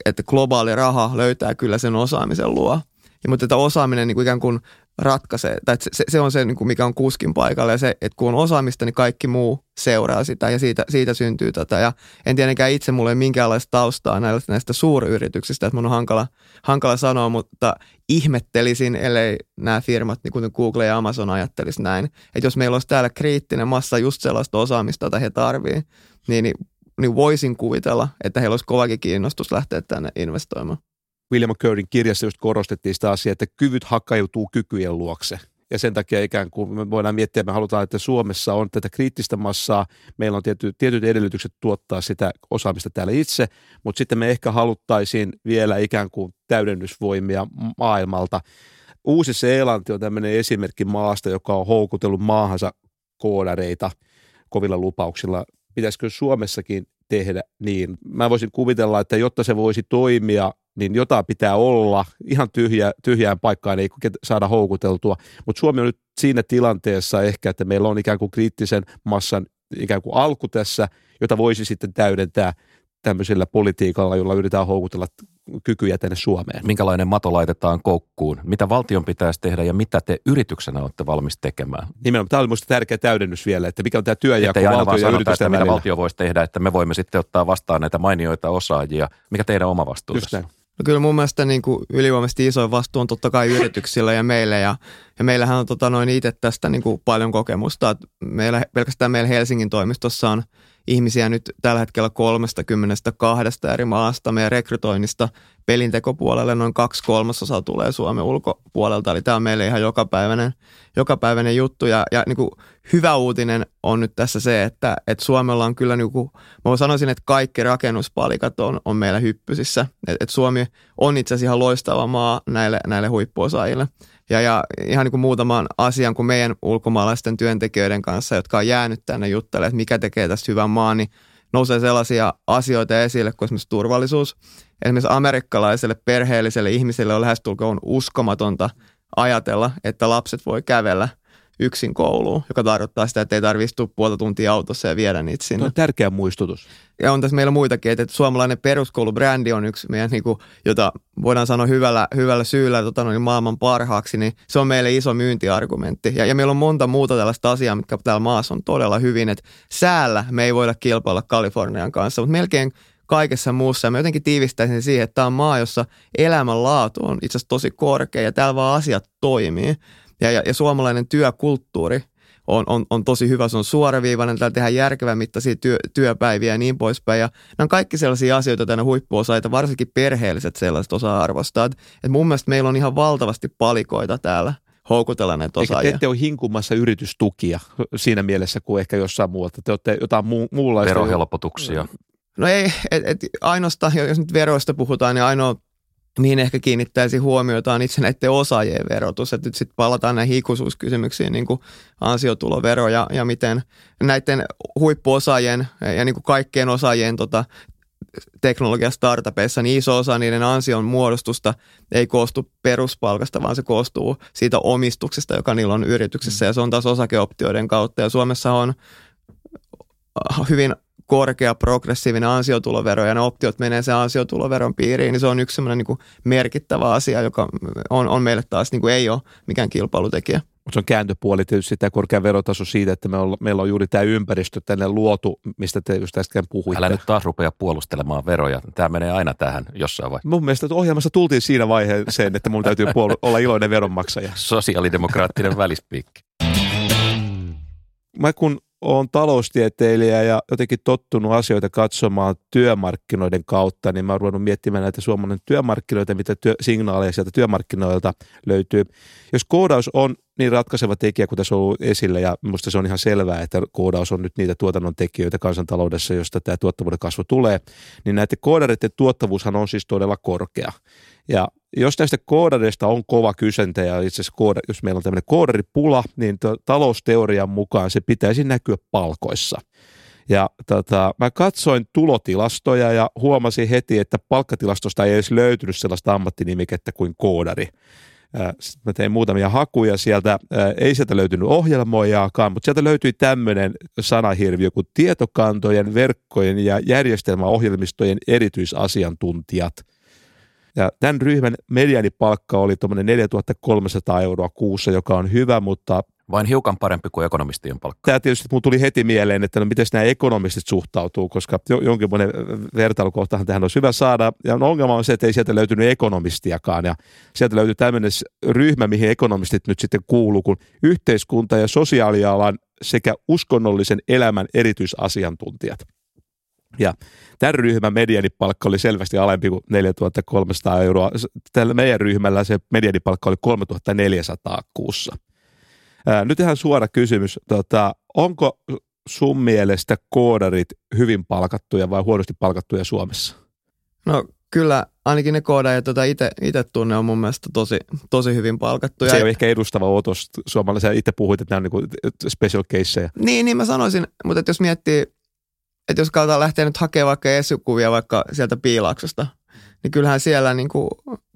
että globaali raha löytää kyllä sen osaamisen luo. Ja, mutta että osaaminen niin kuin ikään kuin ratkaisee, tai se, se on se, niin mikä on kuskin paikalla, ja se, että kun on osaamista, niin kaikki muu seuraa sitä, ja siitä, siitä syntyy tätä. Ja en tietenkään itse mulle minkäänlaista taustaa näistä, näistä suuryrityksistä, että mun on hankala, hankala sanoa, mutta ihmettelisin, ellei nämä firmat, niin kuin Google ja Amazon ajattelisi näin, että jos meillä olisi täällä kriittinen massa just sellaista osaamista, jota he tarvitsevat, niin, niin niin voisin kuvitella, että heillä olisi kovakin kiinnostus lähteä tänne investoimaan. William Currin kirjassa just korostettiin sitä asiaa, että kyvyt hakeutuu kykyjen luokse. Ja sen takia ikään kuin me voidaan miettiä, että me halutaan, että Suomessa on tätä kriittistä massaa, meillä on tietyt, tietyt edellytykset tuottaa sitä osaamista täällä itse, mutta sitten me ehkä haluttaisiin vielä ikään kuin täydennysvoimia maailmalta. Uusi-Seelanti on tämmöinen esimerkki maasta, joka on houkutellut maahansa koodareita kovilla lupauksilla pitäisikö Suomessakin tehdä niin. Mä voisin kuvitella, että jotta se voisi toimia, niin jotain pitää olla. Ihan tyhjä, tyhjään paikkaan ei saada houkuteltua. Mutta Suomi on nyt siinä tilanteessa ehkä, että meillä on ikään kuin kriittisen massan ikään kuin alku tässä, jota voisi sitten täydentää tämmöisellä politiikalla, jolla yritetään houkutella kykyjä tänne Suomeen. Minkälainen mato laitetaan koukkuun? Mitä valtion pitäisi tehdä ja mitä te yrityksenä olette valmis tekemään? Nimenomaan. Tämä oli minusta tärkeä täydennys vielä, että mikä on tämä työjako valtio ja yritysten että mitä valtio voisi tehdä, että me voimme sitten ottaa vastaan näitä mainioita osaajia. Mikä teidän oma vastuu No kyllä mun mielestä niin kuin ylivoimaisesti isoin vastuu on totta kai yrityksillä ja meille. Ja, ja meillähän on tota, noin itse tästä niin kuin paljon kokemusta. Meillä, pelkästään meillä Helsingin toimistossa on ihmisiä nyt tällä hetkellä 32 eri maasta. Meidän rekrytoinnista pelintekopuolelle noin kaksi kolmasosaa tulee Suomen ulkopuolelta. Eli tämä on meille ihan jokapäiväinen, jokapäiväinen juttu. Ja, ja niin kuin hyvä uutinen on nyt tässä se, että, että Suomella on kyllä, niin kuin, mä sanoisin, että kaikki rakennuspalikat on, on meillä hyppysissä. Et, et Suomi on itse asiassa ihan loistava maa näille, näille huippuosaajille. Ja, ja ihan niin kuin muutaman asian kuin meidän ulkomaalaisten työntekijöiden kanssa, jotka on jäänyt tänne juttelemaan, että mikä tekee tästä hyvän maan, niin nousee sellaisia asioita esille kuin esimerkiksi turvallisuus. Esimerkiksi amerikkalaiselle perheelliselle ihmiselle on lähestulkoon uskomatonta ajatella, että lapset voi kävellä – yksin kouluun, joka tarkoittaa sitä, että ei tarvitse istua puolta tuntia autossa ja viedä niitä sinne. Tuo on tärkeä muistutus. Ja on tässä meillä muitakin, että suomalainen peruskoulubrändi on yksi meidän, niin kuin, jota voidaan sanoa hyvällä, hyvällä syyllä tota, noin maailman parhaaksi, niin se on meille iso myyntiargumentti. Ja, ja meillä on monta muuta tällaista asiaa, mitkä täällä maassa on todella hyvin, että säällä me ei voida kilpailla Kalifornian kanssa, mutta melkein kaikessa muussa. Ja mä jotenkin tiivistäisin siihen, että tämä on maa, jossa elämänlaatu on itse asiassa tosi korkea ja täällä vaan asiat toimii. Ja, ja, ja suomalainen työkulttuuri on, on, on tosi hyvä, se on suoraviivainen, täällä tehdään järkevän mittaisia työ, työpäiviä ja niin poispäin. Ja nämä on kaikki sellaisia asioita tänne huippuosaita, varsinkin perheelliset sellaiset osaa arvostaa. Et, et mun mielestä meillä on ihan valtavasti palikoita täällä houkutella näitä osaajia. Eikä te ette ole hinkumassa yritystukia siinä mielessä kuin ehkä jossain muualta. Te olette jotain muu, muunlaista. Verohelpotuksia. No ei, et, et ainoastaan, jos nyt veroista puhutaan, niin ainoa mihin ehkä kiinnittäisi huomiota on itse näiden osaajien verotus. Että nyt sitten palataan näihin ikuisuuskysymyksiin, niin kuin ansiotulovero ja, ja miten näiden huippuosaajien ja niin kuin kaikkien osaajien tota, teknologiastartupeissa, niin iso osa niiden ansion muodostusta ei koostu peruspalkasta, vaan se koostuu siitä omistuksesta, joka niillä on yrityksessä, ja se on taas osakeoptioiden kautta. Ja Suomessa on hyvin korkea progressiivinen ansiotulovero ja ne optiot menee sen ansiotuloveron piiriin, niin se on yksi semmoinen niin merkittävä asia, joka on, on meille taas niin kuin ei ole mikään kilpailutekijä. Mutta se on kääntöpuoli tietysti tämä korkea verotaso siitä, että me olla, meillä on juuri tämä ympäristö tänne luotu, mistä te just äsken puhuitte. Älä nyt taas rupea puolustelemaan veroja. Tämä menee aina tähän jossain vaiheessa. Mun mielestä ohjelmassa tultiin siinä vaiheeseen, että mun täytyy puol- olla iloinen veronmaksaja. Sosiaalidemokraattinen välispiikki. mä kun olen taloustieteilijä ja jotenkin tottunut asioita katsomaan työmarkkinoiden kautta, niin mä oon ruvennut miettimään näitä suomalainen työmarkkinoita, mitä työ, signaaleja sieltä työmarkkinoilta löytyy. Jos koodaus on niin ratkaiseva tekijä, kuten se on ollut esille, ja minusta se on ihan selvää, että koodaus on nyt niitä tuotannon tekijöitä kansantaloudessa, josta tämä tuottavuuden kasvu tulee, niin näiden koodareiden tuottavuushan on siis todella korkea. Ja jos näistä koodareista on kova kysyntä ja itse asiassa jos meillä on tämmöinen koodaripula, niin talousteorian mukaan se pitäisi näkyä palkoissa. Ja tota, mä katsoin tulotilastoja ja huomasin heti, että palkkatilastosta ei edes löytynyt sellaista ammattinimikettä kuin koodari. Sitten mä tein muutamia hakuja sieltä, ei sieltä löytynyt ohjelmoijaakaan, mutta sieltä löytyi tämmöinen sanahirviö kuin tietokantojen, verkkojen ja järjestelmäohjelmistojen erityisasiantuntijat – ja tämän ryhmän medianipalkka oli tuommoinen 4300 euroa kuussa, joka on hyvä, mutta vain hiukan parempi kuin ekonomistien palkka. Tämä tietysti mun tuli heti mieleen, että no miten nämä ekonomistit suhtautuu, koska jonkinlainen vertailukohtahan tähän olisi hyvä saada. Ja ongelma on se, että ei sieltä löytynyt ekonomistiakaan. Ja sieltä löytyy tämmöinen ryhmä, mihin ekonomistit nyt sitten kuuluu, kun yhteiskunta- ja sosiaalialan sekä uskonnollisen elämän erityisasiantuntijat. Ja tämän ryhmän medianipalkka oli selvästi alempi kuin 4300 euroa. Tällä meidän ryhmällä se medianipalkka oli 3400 kuussa. Ää, nyt ihan suora kysymys. Tota, onko sun mielestä koodarit hyvin palkattuja vai huonosti palkattuja Suomessa? No kyllä ainakin ne koodaajat, joita itse tunne, on mun mielestä tosi, tosi hyvin palkattuja. Se ei ole ehkä edustava otos suomalaisia. Itse puhuit, että nämä on niin special caseja. Niin, niin mä sanoisin, mutta että jos miettii että jos katsotaan lähteä nyt hakemaan vaikka esukuvia vaikka sieltä piilauksesta, niin kyllähän siellä niin kuin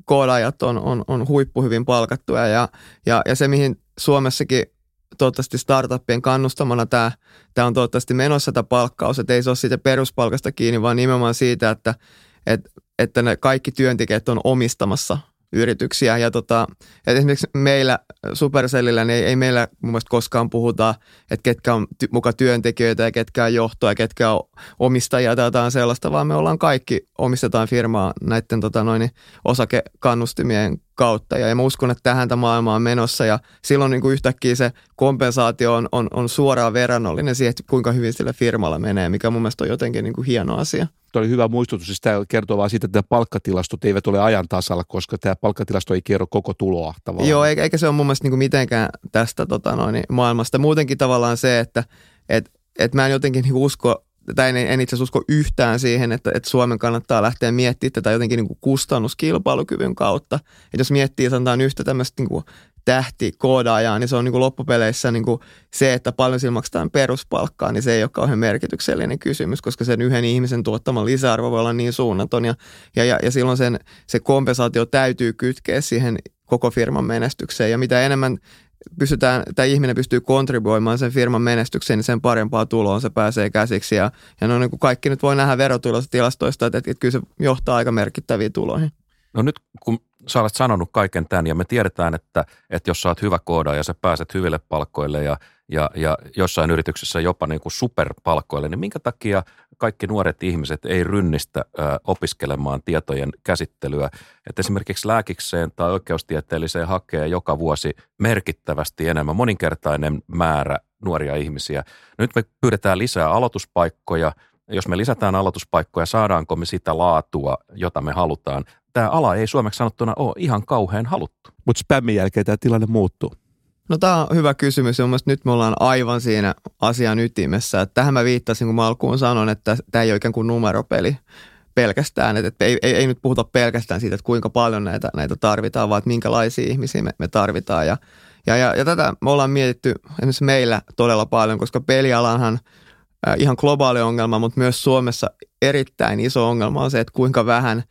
koodaajat on, on, on huippu hyvin palkattuja. Ja, ja, ja se mihin Suomessakin toivottavasti startuppien kannustamana tämä, tämä on toivottavasti menossa tämä palkkaus, että ei se ole siitä peruspalkasta kiinni, vaan nimenomaan siitä, että, että, että ne kaikki työntekijät on omistamassa yrityksiä. Ja tota, et esimerkiksi meillä Supercellillä niin ei, ei meillä mun mielestä koskaan puhuta, että ketkä on ty- muka työntekijöitä ja ketkä on johtoa ja ketkä on omistajia tai jotain sellaista, vaan me ollaan kaikki, omistetaan firmaa näiden tota, noin, osakekannustimien kautta. Ja, ja mä uskon, että tähän tämä maailma on menossa ja silloin niin kuin yhtäkkiä se kompensaatio on, on, on suoraan verrannollinen siihen, että kuinka hyvin sillä firmalla menee, mikä mun mielestä on jotenkin niin kuin hieno asia. Tuo oli hyvä muistutus, siis tämä kertoo vaan siitä, että palkkatilastot eivät ole ajan tasalla, koska tämä palkkatilasto ei kerro koko tuloa tavallaan. Joo, eikä se ole mun mielestä niin kuin mitenkään tästä tota noin, maailmasta. Muutenkin tavallaan se, että et, et mä en jotenkin niin usko tai en, en itse asiassa usko yhtään siihen, että, että Suomen kannattaa lähteä miettimään tätä jotenkin niin kuin kustannuskilpailukyvyn kautta. Että jos miettii sanotaan yhtä tämmöistä niin tähtikoodaajaa, niin se on niin kuin loppupeleissä niin kuin se, että paljon sillä peruspalkkaa, niin se ei ole kauhean merkityksellinen kysymys, koska sen yhden ihmisen tuottama lisäarvo voi olla niin suunnaton ja, ja, ja silloin sen, se kompensaatio täytyy kytkeä siihen koko firman menestykseen ja mitä enemmän pystytään, tämä ihminen pystyy kontribuoimaan sen firman menestykseen, niin sen parempaa tuloa se pääsee käsiksi. Ja, ja no niin kuin kaikki nyt voi nähdä verotulostilastoista, että, että, että kyllä se johtaa aika merkittäviin tuloihin. No nyt kun sä olet sanonut kaiken tämän ja me tiedetään, että, että jos sä oot hyvä koodaaja ja sä pääset hyville palkkoille ja, ja, ja jossain yrityksessä jopa niin kuin superpalkkoille, niin minkä takia kaikki nuoret ihmiset ei rynnistä ö, opiskelemaan tietojen käsittelyä? Että esimerkiksi lääkikseen tai oikeustieteelliseen hakee joka vuosi merkittävästi enemmän, moninkertainen määrä nuoria ihmisiä. Nyt me pyydetään lisää aloituspaikkoja, jos me lisätään aloituspaikkoja, saadaanko me sitä laatua, jota me halutaan? Tämä ala ei suomeksi sanottuna ole ihan kauhean haluttu. Mutta spämmin jälkeen tämä tilanne muuttuu. No tämä on hyvä kysymys ja nyt me ollaan aivan siinä asian ytimessä. Että tähän mä viittasin, kun mä alkuun sanon, että tämä ei ole ikään kuin numeropeli pelkästään. Että, että ei, ei, ei nyt puhuta pelkästään siitä, että kuinka paljon näitä, näitä tarvitaan, vaan että minkälaisia ihmisiä me, me tarvitaan. Ja, ja, ja, ja tätä me ollaan mietitty esimerkiksi meillä todella paljon, koska pelialanhan – ihan globaali ongelma, mutta myös Suomessa erittäin iso ongelma on se, että kuinka vähän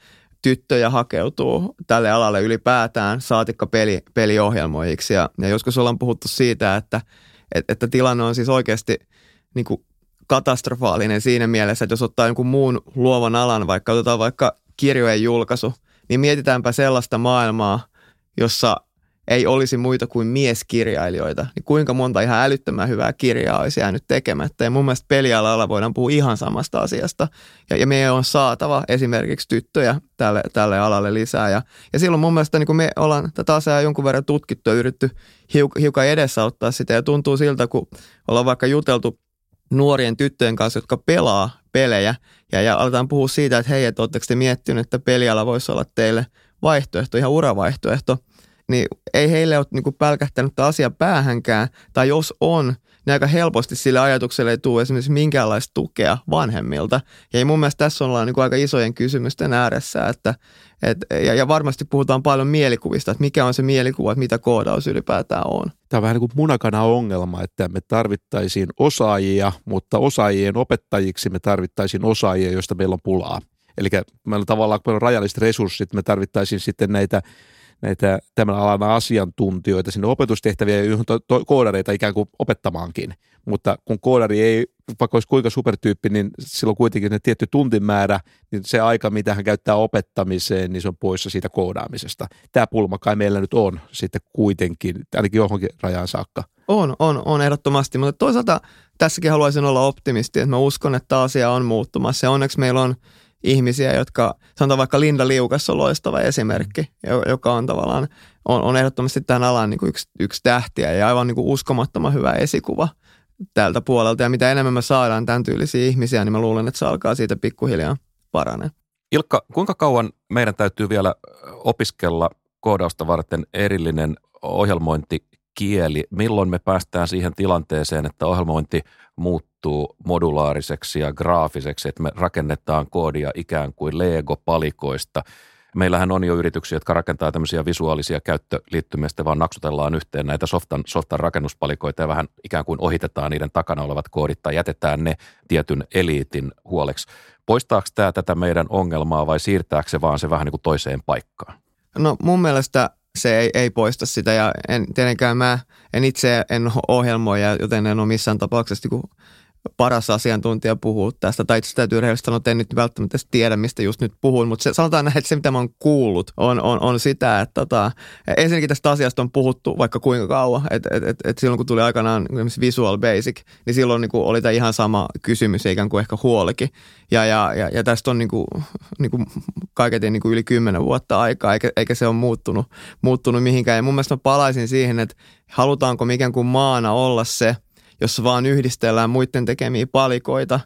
tyttöjä hakeutuu tälle alalle ylipäätään, saatikka peli, peliohjelmoijiksi. Ja, ja joskus ollaan puhuttu siitä, että, että, että tilanne on siis oikeasti niin kuin katastrofaalinen siinä mielessä, että jos ottaa jonkun muun luovan alan, vaikka otetaan vaikka kirjojen julkaisu, niin mietitäänpä sellaista maailmaa, jossa ei olisi muita kuin mieskirjailijoita, niin kuinka monta ihan älyttömän hyvää kirjaa olisi jäänyt tekemättä. Ja mun mielestä pelialalla voidaan puhua ihan samasta asiasta. Ja, ja meidän on saatava esimerkiksi tyttöjä tälle, tälle alalle lisää. Ja, ja silloin mun mielestä niin kun me ollaan tätä asiaa jonkun verran tutkittu ja yritetty hiukan, hiukan edesauttaa sitä. Ja tuntuu siltä, kun ollaan vaikka juteltu nuorien tyttöjen kanssa, jotka pelaa pelejä. Ja, ja aletaan puhua siitä, että hei, että oletteko te miettinyt, että peliala voisi olla teille vaihtoehto, ihan uravaihtoehto – niin ei heille ole niin pälkähtänyt asia päähänkään, tai jos on, niin aika helposti sille ajatukselle ei tule esimerkiksi minkäänlaista tukea vanhemmilta. Ja mun mielestä tässä ollaan niin aika isojen kysymysten ääressä, että, et, ja, ja varmasti puhutaan paljon mielikuvista, että mikä on se mielikuva, että mitä koodaus ylipäätään on. Tämä on vähän niin kuin munakana ongelma, että me tarvittaisiin osaajia, mutta osaajien opettajiksi me tarvittaisiin osaajia, joista meillä on pulaa. Eli meillä on tavallaan, rajalliset resurssit, me tarvittaisiin sitten näitä näitä tämän alan asiantuntijoita sinne opetustehtäviä, joihin to, to, koodareita ikään kuin opettamaankin. Mutta kun koodari ei, vaikka olisi kuinka supertyyppi, niin silloin kuitenkin ne tietty tuntimäärä, niin se aika, mitä hän käyttää opettamiseen, niin se on poissa siitä koodaamisesta. Tämä pulma kai meillä nyt on sitten kuitenkin, ainakin johonkin rajaan saakka. On, on, on ehdottomasti, mutta toisaalta tässäkin haluaisin olla optimisti, että mä uskon, että asia on muuttumassa ja onneksi meillä on – ihmisiä, jotka, sanotaan vaikka Linda Liukas on loistava esimerkki, joka on tavallaan, on, on ehdottomasti tämän alan niin kuin yksi, yksi tähtiä ja aivan niin kuin uskomattoman hyvä esikuva tältä puolelta. Ja mitä enemmän me saadaan tämän tyylisiä ihmisiä, niin mä luulen, että se alkaa siitä pikkuhiljaa paranee. Ilkka, kuinka kauan meidän täytyy vielä opiskella koodausta varten erillinen ohjelmointikieli? Milloin me päästään siihen tilanteeseen, että ohjelmointi muuttuu modulaariseksi ja graafiseksi, että me rakennetaan koodia ikään kuin Lego-palikoista. Meillähän on jo yrityksiä, jotka rakentaa tämmöisiä visuaalisia käyttöliittymiä, vaan naksutellaan yhteen näitä softan, softan rakennuspalikoita ja vähän ikään kuin ohitetaan niiden takana olevat koodit tai jätetään ne tietyn eliitin huoleksi. Poistaako tämä tätä meidän ongelmaa vai siirtääkö se vaan se vähän niin kuin toiseen paikkaan? No mun mielestä se ei, ei poista sitä ja en, tietenkään mä en itse en ohjelmoija, joten en ole missään tapauksessa niin paras asiantuntija puhuu tästä, tai itse täytyy rehellisesti sanoa, että en nyt välttämättä tiedä, mistä just nyt puhun, mutta se, sanotaan näin, että se, mitä mä oon kuullut, on, on, on sitä, että tota, ensinnäkin tästä asiasta on puhuttu vaikka kuinka kauan, että et, et, et silloin kun tuli aikanaan Visual Basic, niin silloin niin kuin oli tämä ihan sama kysymys, ikään kuin ehkä huolikin, ja, ja, ja, ja tästä on niin kuin, niin kuin kaiketin niin kuin yli kymmenen vuotta aikaa, eikä, eikä se ole muuttunut, muuttunut mihinkään, ja mun mielestä mä palaisin siihen, että halutaanko mikään kuin maana olla se, jossa vaan yhdistellään muiden tekemiä palikoita,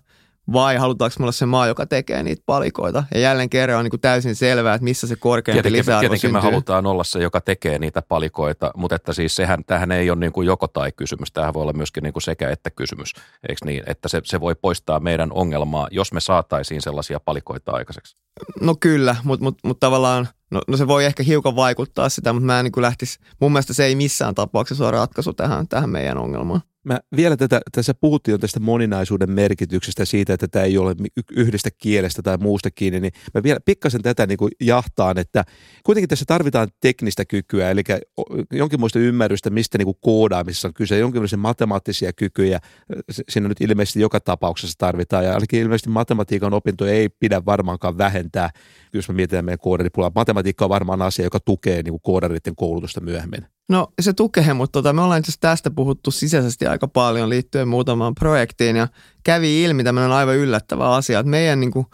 vai halutaanko me olla se maa, joka tekee niitä palikoita? Ja jälleen kerran on niin kuin täysin selvää, että missä se korkeampi tietenkin, lisäarvo Tietenkin syntyy. me halutaan olla se, joka tekee niitä palikoita, mutta että siis sehän, tähän ei ole niin kuin joko tai kysymys, tähän voi olla myöskin niin kuin sekä että kysymys, eikö niin? Että se, se voi poistaa meidän ongelmaa, jos me saataisiin sellaisia palikoita aikaiseksi. No kyllä, mutta mut, mut tavallaan, no, no se voi ehkä hiukan vaikuttaa sitä, mutta mä en niin lähtisi, mun mielestä se ei missään tapauksessa ole ratkaisu tähän, tähän meidän ongelmaan. Mä vielä tätä, tässä puhuttiin jo tästä moninaisuuden merkityksestä siitä, että tämä ei ole yhdestä kielestä tai muusta kiinni, niin mä vielä pikkasen tätä niin kuin jahtaan, että kuitenkin tässä tarvitaan teknistä kykyä, eli jonkinlaista ymmärrystä, mistä niin kuin koodaamisessa on kyse, jonkinlaisia matemaattisia kykyjä, siinä nyt ilmeisesti joka tapauksessa tarvitaan, ja ainakin ilmeisesti matematiikan opintoja ei pidä varmaankaan vähentää, jos me mietitään meidän koodaripulaa. Matematiikka on varmaan asia, joka tukee niin kuin koodaritten koulutusta myöhemmin. No se tukee, mutta tota, me ollaan itse tästä puhuttu sisäisesti aika paljon liittyen muutamaan projektiin ja kävi ilmi tämmöinen aivan yllättävä asia, että meidän niin kuin,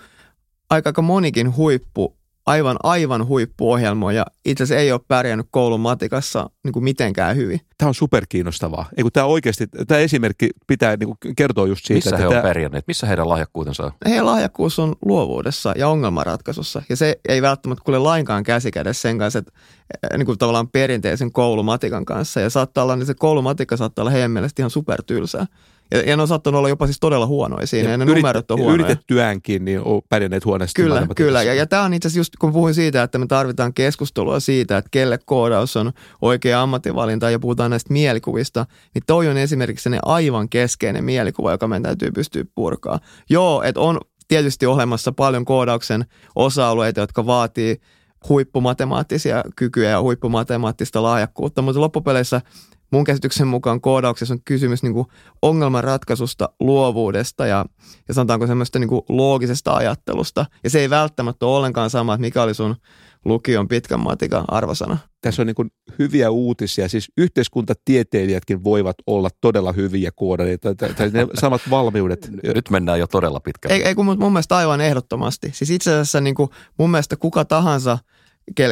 aika, aika monikin huippu aivan, aivan huippuohjelmoja itse asiassa ei ole pärjännyt koulun matikassa niin kuin mitenkään hyvin. Tämä on superkiinnostavaa. Ei, tämä, oikeasti, tämä esimerkki pitää niin kuin kertoa just siitä. Missä että he tämä... on pärjänneet? Missä heidän lahjakkuutensa on? Heidän lahjakkuus on luovuudessa ja ongelmanratkaisussa. Ja se ei välttämättä kuule lainkaan käsikädessä sen kanssa, että niin kuin tavallaan perinteisen koulumatikan kanssa. Ja saattaa olla, niin se koulumatikka saattaa olla heidän mielestä ihan supertylsää. Ja, ja ne on saattanut olla jopa siis todella huonoja siinä, ja, ja ne yrit, numerot on huonoja. Yritettyäänkin, niin on pärjänneet huonosti. Kyllä, kyllä. Ja, ja tämä on itse asiassa just, kun puhuin siitä, että me tarvitaan keskustelua siitä, että kelle koodaus on oikea ammattivalinta, ja puhutaan näistä mielikuvista, niin toi on esimerkiksi ne aivan keskeinen mielikuva, joka meidän täytyy pystyä purkaa. Joo, että on tietysti olemassa paljon koodauksen osa-alueita, jotka vaatii huippumatemaattisia kykyjä ja huippumatemaattista lahjakkuutta, mutta loppupeleissä mun käsityksen mukaan koodauksessa on kysymys niin kuin ongelmanratkaisusta, luovuudesta ja, ja sanotaanko semmoista niin kuin loogisesta ajattelusta. Ja se ei välttämättä ole ollenkaan sama, että mikä oli sun lukion pitkän matikan arvosana. Tässä on niin kuin hyviä uutisia. Siis yhteiskuntatieteilijätkin voivat olla todella hyviä koodareita. Tai ne samat valmiudet. Nyt mennään jo todella pitkälle. Ei, ei kun mun mielestä aivan ehdottomasti. Siis itse asiassa niin kuin mun mielestä kuka tahansa –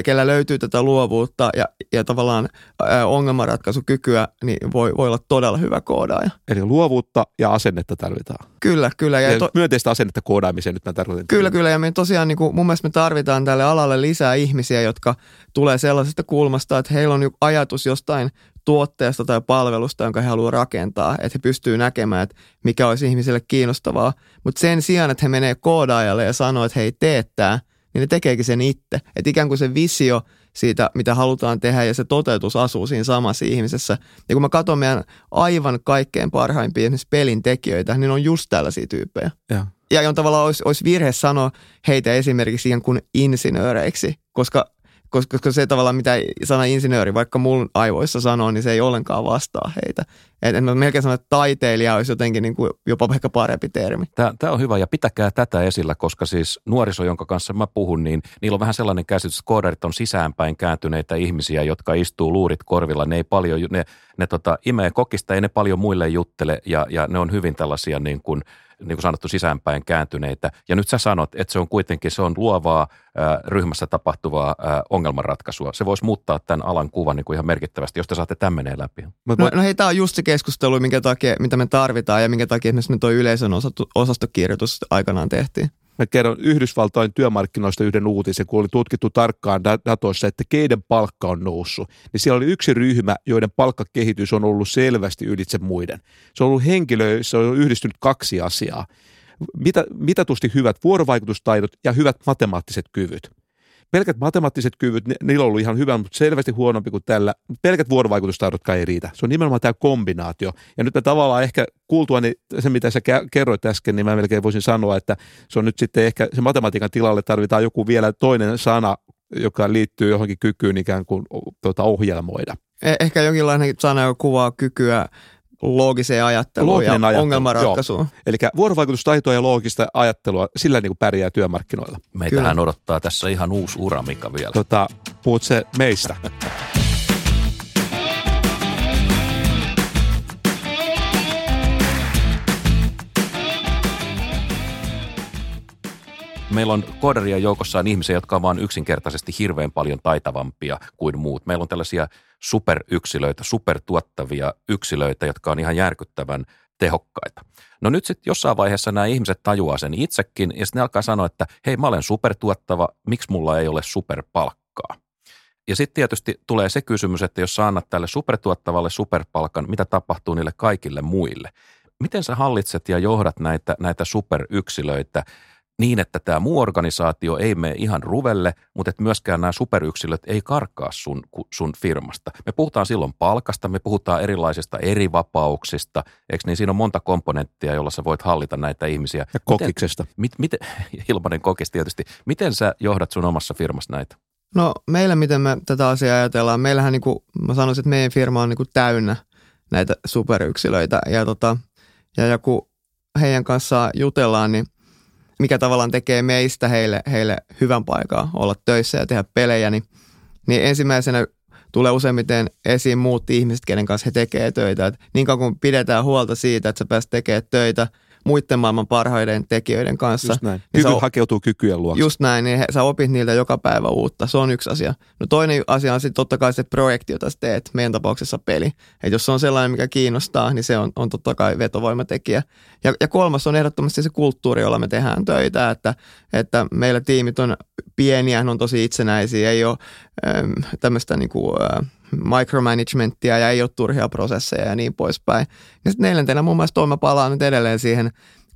kellä löytyy tätä luovuutta ja, ja tavallaan ää, ongelmanratkaisukykyä, niin voi, voi olla todella hyvä koodaaja. Eli luovuutta ja asennetta tarvitaan. Kyllä, kyllä. Ja, ja to- myönteistä asennetta koodaamiseen nyt mä tarkoitan. Kyllä, kyllä. Ja me tosiaan niin kuin, mun mielestä me tarvitaan tälle alalle lisää ihmisiä, jotka tulee sellaisesta kulmasta, että heillä on ajatus jostain tuotteesta tai palvelusta, jonka he haluavat rakentaa, että he pystyvät näkemään, että mikä olisi ihmisille kiinnostavaa. Mutta sen sijaan, että he menee koodaajalle ja sanoo, että hei, tee tämä – niin ne tekeekin sen itse. Että ikään kuin se visio siitä, mitä halutaan tehdä ja se toteutus asuu siinä samassa ihmisessä. Ja kun mä katson meidän aivan kaikkein parhaimpia esimerkiksi pelin tekijöitä, niin on just tällaisia tyyppejä. Ja, ja on tavallaan olisi, olisi virhe sanoa heitä esimerkiksi ikään kuin insinööreiksi, koska koska, koska se tavallaan mitä sana insinööri vaikka mun aivoissa sanoo, niin se ei ollenkaan vastaa heitä. Et, et mä melkein sanon, että taiteilija olisi jotenkin niin kuin jopa ehkä parempi termi. Tämä on hyvä ja pitäkää tätä esillä, koska siis nuoriso, jonka kanssa mä puhun, niin niillä on vähän sellainen käsitys, että koodarit on sisäänpäin kääntyneitä ihmisiä, jotka istuu luurit korvilla. Ne ei paljon, ne, ne tota, imee kokista, ei ne paljon muille juttele ja, ja ne on hyvin tällaisia niin kuin – niin kuin sanottu, sisäänpäin kääntyneitä. Ja nyt sä sanot, että se on kuitenkin se on luovaa ää, ryhmässä tapahtuvaa ää, ongelmanratkaisua. Se voisi muuttaa tämän alan kuvan niin kuin ihan merkittävästi, jos te saatte tämän läpi. No, no hei, tämä on just se keskustelu, minkä takia, mitä me tarvitaan ja minkä takia esimerkiksi me tuo yleisön osastokirjoitus aikanaan tehtiin. Mä kerron Yhdysvaltain työmarkkinoista yhden uutisen, kun oli tutkittu tarkkaan datoissa, että keiden palkka on noussut. Niin siellä oli yksi ryhmä, joiden palkkakehitys on ollut selvästi ylitse muiden. Se on ollut henkilöissä, on yhdistynyt kaksi asiaa. Mitä, mitatusti hyvät vuorovaikutustaidot ja hyvät matemaattiset kyvyt pelkät matemaattiset kyvyt, niillä on ollut ihan hyvä, mutta selvästi huonompi kuin tällä. Pelkät vuorovaikutustaidotkaan ei riitä. Se on nimenomaan tämä kombinaatio. Ja nyt me tavallaan ehkä kuultua niin se, mitä sä kerroit äsken, niin mä melkein voisin sanoa, että se on nyt sitten ehkä se matematiikan tilalle tarvitaan joku vielä toinen sana, joka liittyy johonkin kykyyn ikään kuin tuota, ohjelmoida. Eh, ehkä jonkinlainen sana, joka kuvaa kykyä loogiseen ajatteluun ja ajattelu, ongelmanratkaisuun. Eli vuorovaikutustaitoa ja loogista ajattelua, sillä niin kuin pärjää työmarkkinoilla. Meitähän Kyllä. odottaa tässä ihan uusi ura, mikä vielä. Tota, puhut se meistä. meillä on koodarien joukossaan ihmisiä, jotka on vain yksinkertaisesti hirveän paljon taitavampia kuin muut. Meillä on tällaisia superyksilöitä, supertuottavia yksilöitä, jotka on ihan järkyttävän tehokkaita. No nyt sitten jossain vaiheessa nämä ihmiset tajuaa sen itsekin ja sitten ne alkaa sanoa, että hei mä olen supertuottava, miksi mulla ei ole superpalkkaa? Ja sitten tietysti tulee se kysymys, että jos sä annat tälle supertuottavalle superpalkan, mitä tapahtuu niille kaikille muille? Miten sä hallitset ja johdat näitä, näitä superyksilöitä niin, että tämä muu organisaatio ei mene ihan ruvelle, mutta että myöskään nämä superyksilöt ei karkaa sun, sun firmasta. Me puhutaan silloin palkasta, me puhutaan erilaisista eri vapauksista, eikö niin? Siinä on monta komponenttia, jolla sä voit hallita näitä ihmisiä. Ja kokiksesta. Miten, mit, mit, ilmanen kokis tietysti. Miten sä johdat sun omassa firmassa näitä? No meillä, miten me tätä asiaa ajatellaan, meillähän niin kuin, mä sanoisin, että meidän firma on niin kuin täynnä näitä superyksilöitä ja, tota, ja, ja kun heidän kanssaan jutellaan, niin mikä tavallaan tekee meistä heille, heille hyvän paikan olla töissä ja tehdä pelejä, niin, niin ensimmäisenä tulee useimmiten esiin muut ihmiset, kenen kanssa he tekevät töitä. Et niin kauan kun pidetään huolta siitä, että sä pääset tekemään töitä – muiden maailman parhaiden tekijöiden kanssa. Just näin. Niin Kyky hakeutuu kykyjen luokse. Just näin, niin he, sä opit niiltä joka päivä uutta. Se on yksi asia. No toinen asia on sitten totta kai se projekti, jota sä teet, meidän tapauksessa peli. Et jos se on sellainen, mikä kiinnostaa, niin se on, on totta kai vetovoimatekijä. Ja, ja kolmas on ehdottomasti se kulttuuri, jolla me tehdään töitä, että, että meillä tiimit on pieniä, ne on tosi itsenäisiä, ei ole ähm, tämmöistä niin kuin, äh, micromanagementtia ja ei ole turhia prosesseja ja niin poispäin. Ja sitten neljäntenä mun mielestä mä palaan nyt edelleen siihen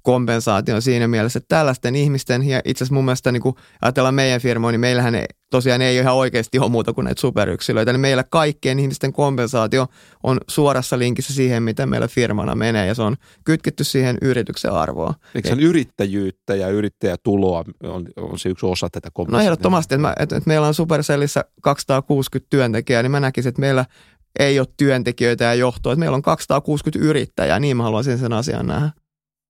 kompensaation siinä mielessä, että tällaisten ihmisten, ja itse asiassa mun mielestä niin kun ajatellaan meidän firmoja, niin meillähän ei, tosiaan ei ole ihan oikeasti ole muuta kuin näitä superyksilöitä, niin meillä kaikkien ihmisten kompensaatio on suorassa linkissä siihen, miten meillä firmana menee, ja se on kytketty siihen yrityksen arvoon. Eikö se on yrittäjyyttä ja yrittäjätuloa on, on se yksi osa tätä kompensaatiota? No ehdottomasti, että, että, että meillä on Supercellissä 260 työntekijää, niin mä näkisin, että meillä ei ole työntekijöitä ja johtoa, että meillä on 260 yrittäjää, niin mä haluaisin sen asian nähdä.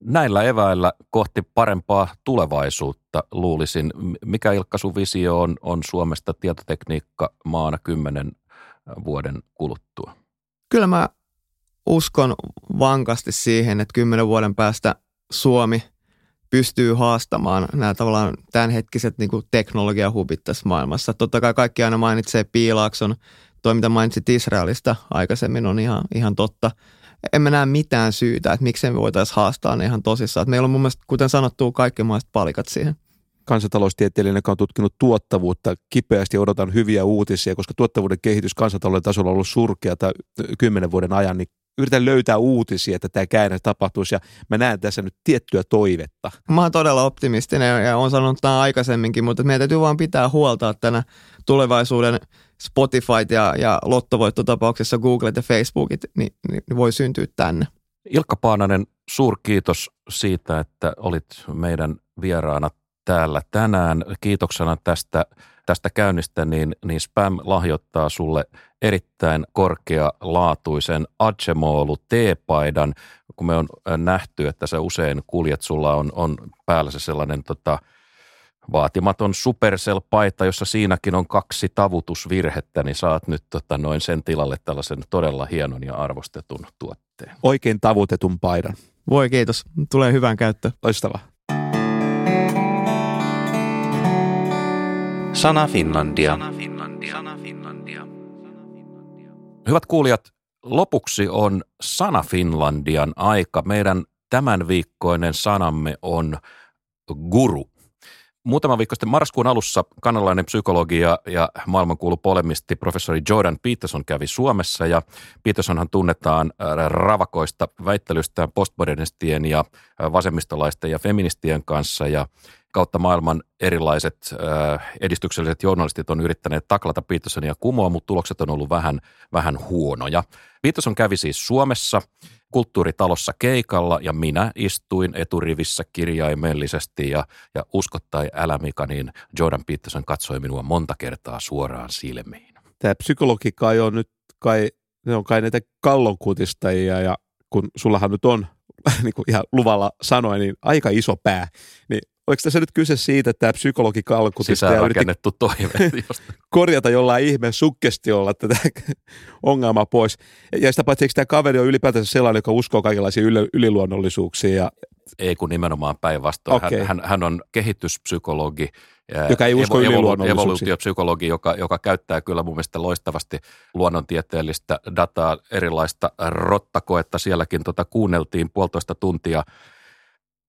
Näillä eväillä kohti parempaa tulevaisuutta luulisin. Mikä Ilkka sun visio on, on Suomesta tietotekniikka maana kymmenen vuoden kuluttua? Kyllä mä uskon vankasti siihen, että kymmenen vuoden päästä Suomi pystyy haastamaan nämä tavallaan tämänhetkiset niin teknologiahubit tässä maailmassa. Totta kai kaikki aina mainitsee Piilaakson, toi mitä mainitsit Israelista aikaisemmin on ihan, ihan totta. En mä näe mitään syytä, että miksei me voitaisiin haastaa ne ihan tosissaan. Että meillä on mun mielestä, kuten sanottu, kaikki maiset palikat siihen kansantaloustieteilijänä, joka on tutkinut tuottavuutta, kipeästi odotan hyviä uutisia, koska tuottavuuden kehitys kansantalouden tasolla on ollut surkeata kymmenen vuoden ajan, niin yritän löytää uutisia, että tämä käänne tapahtuisi ja mä näen tässä nyt tiettyä toivetta. Mä oon todella optimistinen ja olen sanonut tämä aikaisemminkin, mutta meidän täytyy vaan pitää huolta, että tänä tulevaisuuden Spotify ja, ja lottovoittotapauksessa Googlet ja Facebookit niin, niin, niin voi syntyä tänne. Ilkka Paananen, suurkiitos siitä, että olit meidän vieraana täällä tänään. Kiitoksena tästä, tästä käynnistä, niin, niin Spam lahjoittaa sulle erittäin korkealaatuisen Achemolu teepaidan, kun me on nähty, että sä usein kuljet, sulla on, on päällä se sellainen tota, vaatimaton Supercell-paita, jossa siinäkin on kaksi tavutusvirhettä, niin saat nyt tota, noin sen tilalle tällaisen todella hienon ja arvostetun tuotteen. Oikein tavutetun paidan. Voi kiitos, tulee hyvään käyttö. Loistavaa. Sana Finlandia. Hyvät kuulijat, lopuksi on Sana Finlandian aika. Meidän tämän viikkoinen sanamme on guru. Muutama viikko sitten marraskuun alussa kanalainen psykologi ja, ja maailmankuulu polemisti professori Jordan Peterson kävi Suomessa ja Petersonhan tunnetaan äh, ravakoista väittelystään postmodernistien ja äh, vasemmistolaisten ja feministien kanssa ja kautta maailman erilaiset äh, edistykselliset journalistit on yrittäneet taklata Petersonia kumoa, mutta tulokset on ollut vähän, vähän huonoja. Peterson kävi siis Suomessa kulttuuritalossa keikalla ja minä istuin eturivissä kirjaimellisesti ja, ja usko tai älä Mika, niin Jordan Peterson katsoi minua monta kertaa suoraan silmiin. Tämä psykologi kai on nyt kai, ne on kai näitä kallonkutistajia ja kun sullahan nyt on niin kuin ihan luvalla sanoin, niin aika iso pää, niin oliko tässä nyt kyse siitä, että tämä psykologi kalkutista ja rakennettu toive. korjata jollain ihmeen sukkestiolla tätä ongelmaa pois. Ja sitä paitsi, eikö tämä kaveri on ylipäätänsä sellainen, joka uskoo kaikenlaisiin yl- yliluonnollisuuksiin. Ja... Ei kun nimenomaan päinvastoin. Okay. Hän, hän, hän on kehityspsykologi, joka ei usko evo- evoluutiopsykologi, joka, joka käyttää kyllä mun mielestä loistavasti luonnontieteellistä dataa, erilaista rottakoetta. Sielläkin tota kuunneltiin puolitoista tuntia.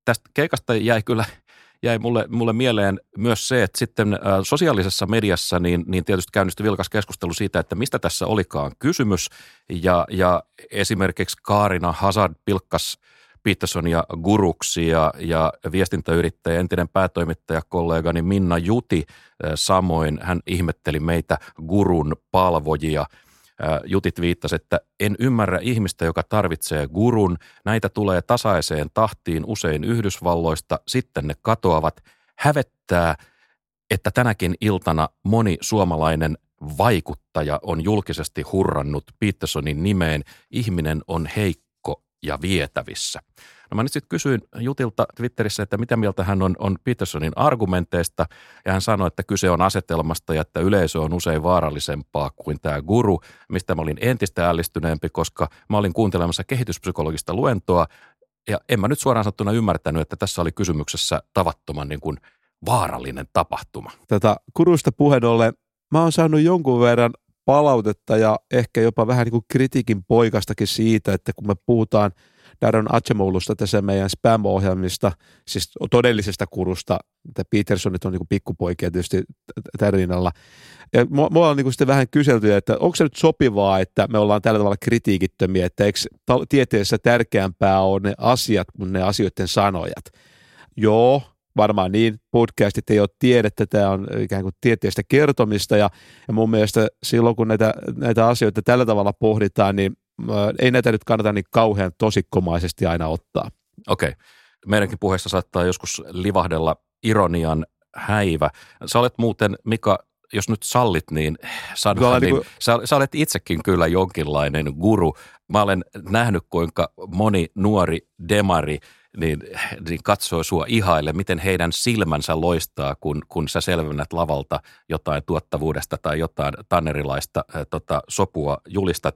Tästä keikasta jäi kyllä jäi mulle, mulle mieleen myös se, että sitten ä, sosiaalisessa mediassa niin, niin tietysti käynnistyi vilkas keskustelu siitä, että mistä tässä olikaan kysymys. Ja, ja esimerkiksi Kaarina Hazard pilkkas Petersonia guruksi ja, ja viestintäyrittäjä, entinen päätoimittaja, Minna Juti samoin, hän ihmetteli meitä gurun palvojia – Jutit viittasi, että en ymmärrä ihmistä, joka tarvitsee gurun. Näitä tulee tasaiseen tahtiin usein Yhdysvalloista, sitten ne katoavat. Hävettää, että tänäkin iltana moni suomalainen vaikuttaja on julkisesti hurrannut Petersonin nimeen. Ihminen on heikko ja vietävissä. No mä nyt sitten kysyin Jutilta Twitterissä, että mitä mieltä hän on, on Petersonin argumenteista, ja hän sanoi, että kyse on asetelmasta ja että yleisö on usein vaarallisempaa kuin tämä guru, mistä mä olin entistä ällistyneempi, koska mä olin kuuntelemassa kehityspsykologista luentoa, ja en mä nyt suoraan sanottuna ymmärtänyt, että tässä oli kysymyksessä tavattoman niin kuin vaarallinen tapahtuma. Tätä kurusta puheen ollen, mä oon saanut jonkun verran palautetta ja ehkä jopa vähän niin kuin kritiikin poikastakin siitä, että kun me puhutaan – Darren Achemoulusta tässä meidän spam-ohjelmista, siis todellisesta kurusta, että Petersonit on niin pikkupoikia tietysti tärinalla. Ja mua on niin sitten vähän kyselty, että onko se nyt sopivaa, että me ollaan tällä tavalla kritiikittömiä, että eikö tieteessä tärkeämpää on ne asiat kuin ne asioiden sanojat. Joo, varmaan niin, podcastit ei ole tiedettä, tämä on ikään kuin tieteestä kertomista ja, ja mun mielestä silloin kun näitä, näitä asioita tällä tavalla pohditaan, niin ei näitä nyt kannata niin kauhean tosikkomaisesti aina ottaa. Okei. Okay. Meidänkin puheessa saattaa joskus livahdella ironian häivä. Sä olet muuten, Mika, jos nyt sallit, niin, sanoa, niin kuin... sä, sä olet itsekin kyllä jonkinlainen guru. Mä olen nähnyt, kuinka moni nuori demari niin, niin katsoo sua ihaille, miten heidän silmänsä loistaa, kun, kun sä selvennät lavalta jotain tuottavuudesta tai jotain tannerilaista ää, tota, sopua julistat.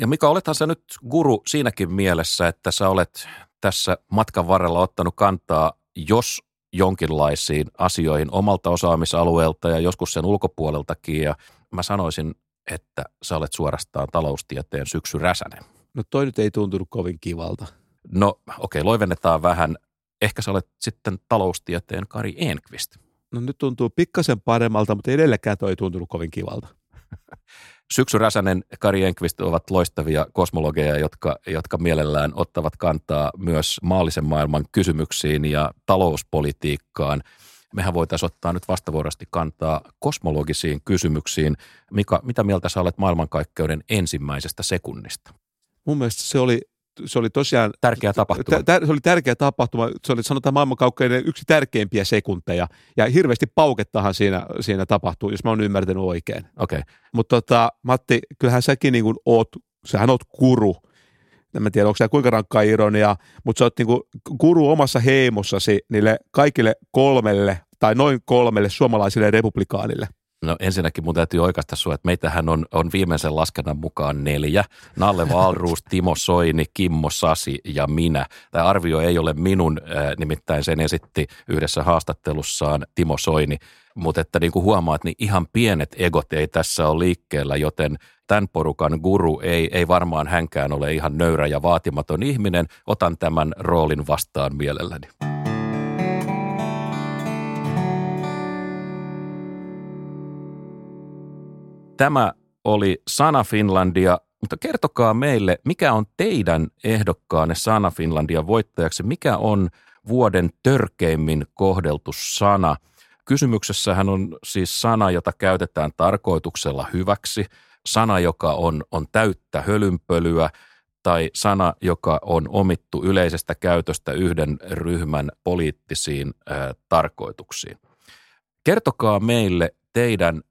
Ja Mika, olethan sä nyt guru siinäkin mielessä, että sä olet tässä matkan varrella ottanut kantaa, jos jonkinlaisiin asioihin omalta osaamisalueelta ja joskus sen ulkopuoleltakin. Ja mä sanoisin, että sä olet suorastaan taloustieteen syksy räsänen. No toi nyt ei tuntunut kovin kivalta. No okei, okay, loivennetaan vähän. Ehkä sä olet sitten taloustieteen Kari Enqvist. No nyt tuntuu pikkasen paremmalta, mutta edelleenkään toi ei tuntunut kovin kivalta. Syksy Räsänen, Kari Enqvist ovat loistavia kosmologeja, jotka, jotka mielellään ottavat kantaa myös maallisen maailman kysymyksiin ja talouspolitiikkaan. Mehän voitaisiin ottaa nyt vastavuorosti kantaa kosmologisiin kysymyksiin. Mika, mitä mieltä sä olet maailmankaikkeuden ensimmäisestä sekunnista? Mun mielestä se oli se oli tosiaan... Tärkeä tapahtuma. Tä, se oli tärkeä tapahtuma. Se oli sanotaan maailmankaikkeuden yksi tärkeimpiä sekunteja. Ja hirveästi paukettahan siinä, siinä tapahtuu, jos mä oon ymmärtänyt oikein. Okei. Okay. Mutta tota, Matti, kyllähän säkin niin kuin oot, sähän oot kuru. En mä tiedä, onko tämä kuinka rankkaa ironia, mutta sä oot niin kuin kuru omassa heimossasi niille kaikille kolmelle tai noin kolmelle suomalaisille republikaanille. No ensinnäkin mun täytyy oikaista sinua, että meitähän on, on viimeisen laskennan mukaan neljä. Nalle Valruus, Timo Soini, Kimmo Sasi ja minä. Tämä arvio ei ole minun, äh, nimittäin sen esitti yhdessä haastattelussaan Timo Soini. Mutta että niin kuin huomaat, niin ihan pienet egot ei tässä ole liikkeellä, joten tämän porukan guru ei, ei varmaan hänkään ole ihan nöyrä ja vaatimaton ihminen. Otan tämän roolin vastaan mielelläni. Tämä oli Sana Finlandia, mutta kertokaa meille, mikä on teidän ehdokkaanne Sana Finlandia voittajaksi? Mikä on vuoden törkeimmin kohdeltu sana? Kysymyksessähän on siis sana, jota käytetään tarkoituksella hyväksi, sana, joka on, on täyttä hölynpölyä, tai sana, joka on omittu yleisestä käytöstä yhden ryhmän poliittisiin ää, tarkoituksiin. Kertokaa meille teidän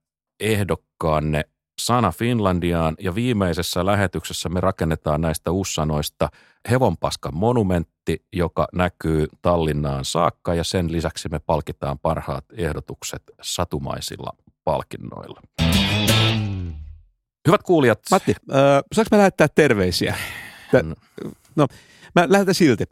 ehdokkaanne Sana Finlandiaan ja viimeisessä lähetyksessä me rakennetaan näistä uussanoista hevonpaskan monumentti, joka näkyy Tallinnaan saakka ja sen lisäksi me palkitaan parhaat ehdotukset satumaisilla palkinnoilla. Hyvät kuulijat. Matti, äh, saanko mä lähettää terveisiä? No, mä lähetän silti.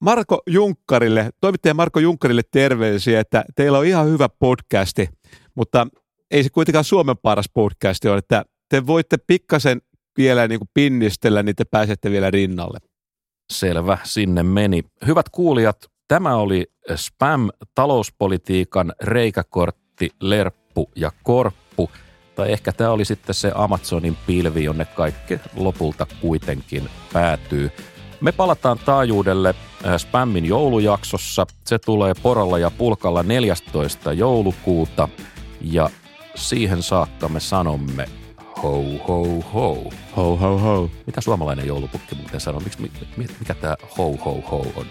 Marko Junkkarille, toimittaja Marko Junkkarille terveisiä, että teillä on ihan hyvä podcasti, mutta ei se kuitenkaan Suomen paras podcast ole, että te voitte pikkasen vielä niin kuin pinnistellä, niin te pääsette vielä rinnalle. Selvä, sinne meni. Hyvät kuulijat, tämä oli Spam talouspolitiikan reikäkortti, lerppu ja korppu. Tai ehkä tämä oli sitten se Amazonin pilvi, jonne kaikki lopulta kuitenkin päätyy. Me palataan taajuudelle äh, Spammin joulujaksossa. Se tulee Porolla ja Pulkalla 14. joulukuuta. Ja siihen saakka me sanomme ho ho ho. Ho ho ho. Mitä suomalainen joulupukki muuten sanoo? Miksi, mikä tämä ho ho ho on?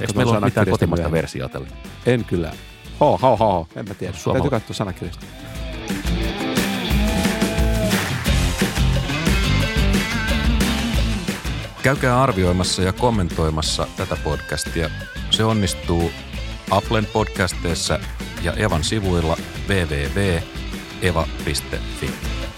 Eikö meillä ole mitään kotimaista versiota tälle? En kyllä. Ho ho ho. En mä tiedä. Suomala... Täytyy katsoa sanakirjasta. Käykää arvioimassa ja kommentoimassa tätä podcastia. Se onnistuu Applen podcasteissa ja Evan sivuilla www eva.fi.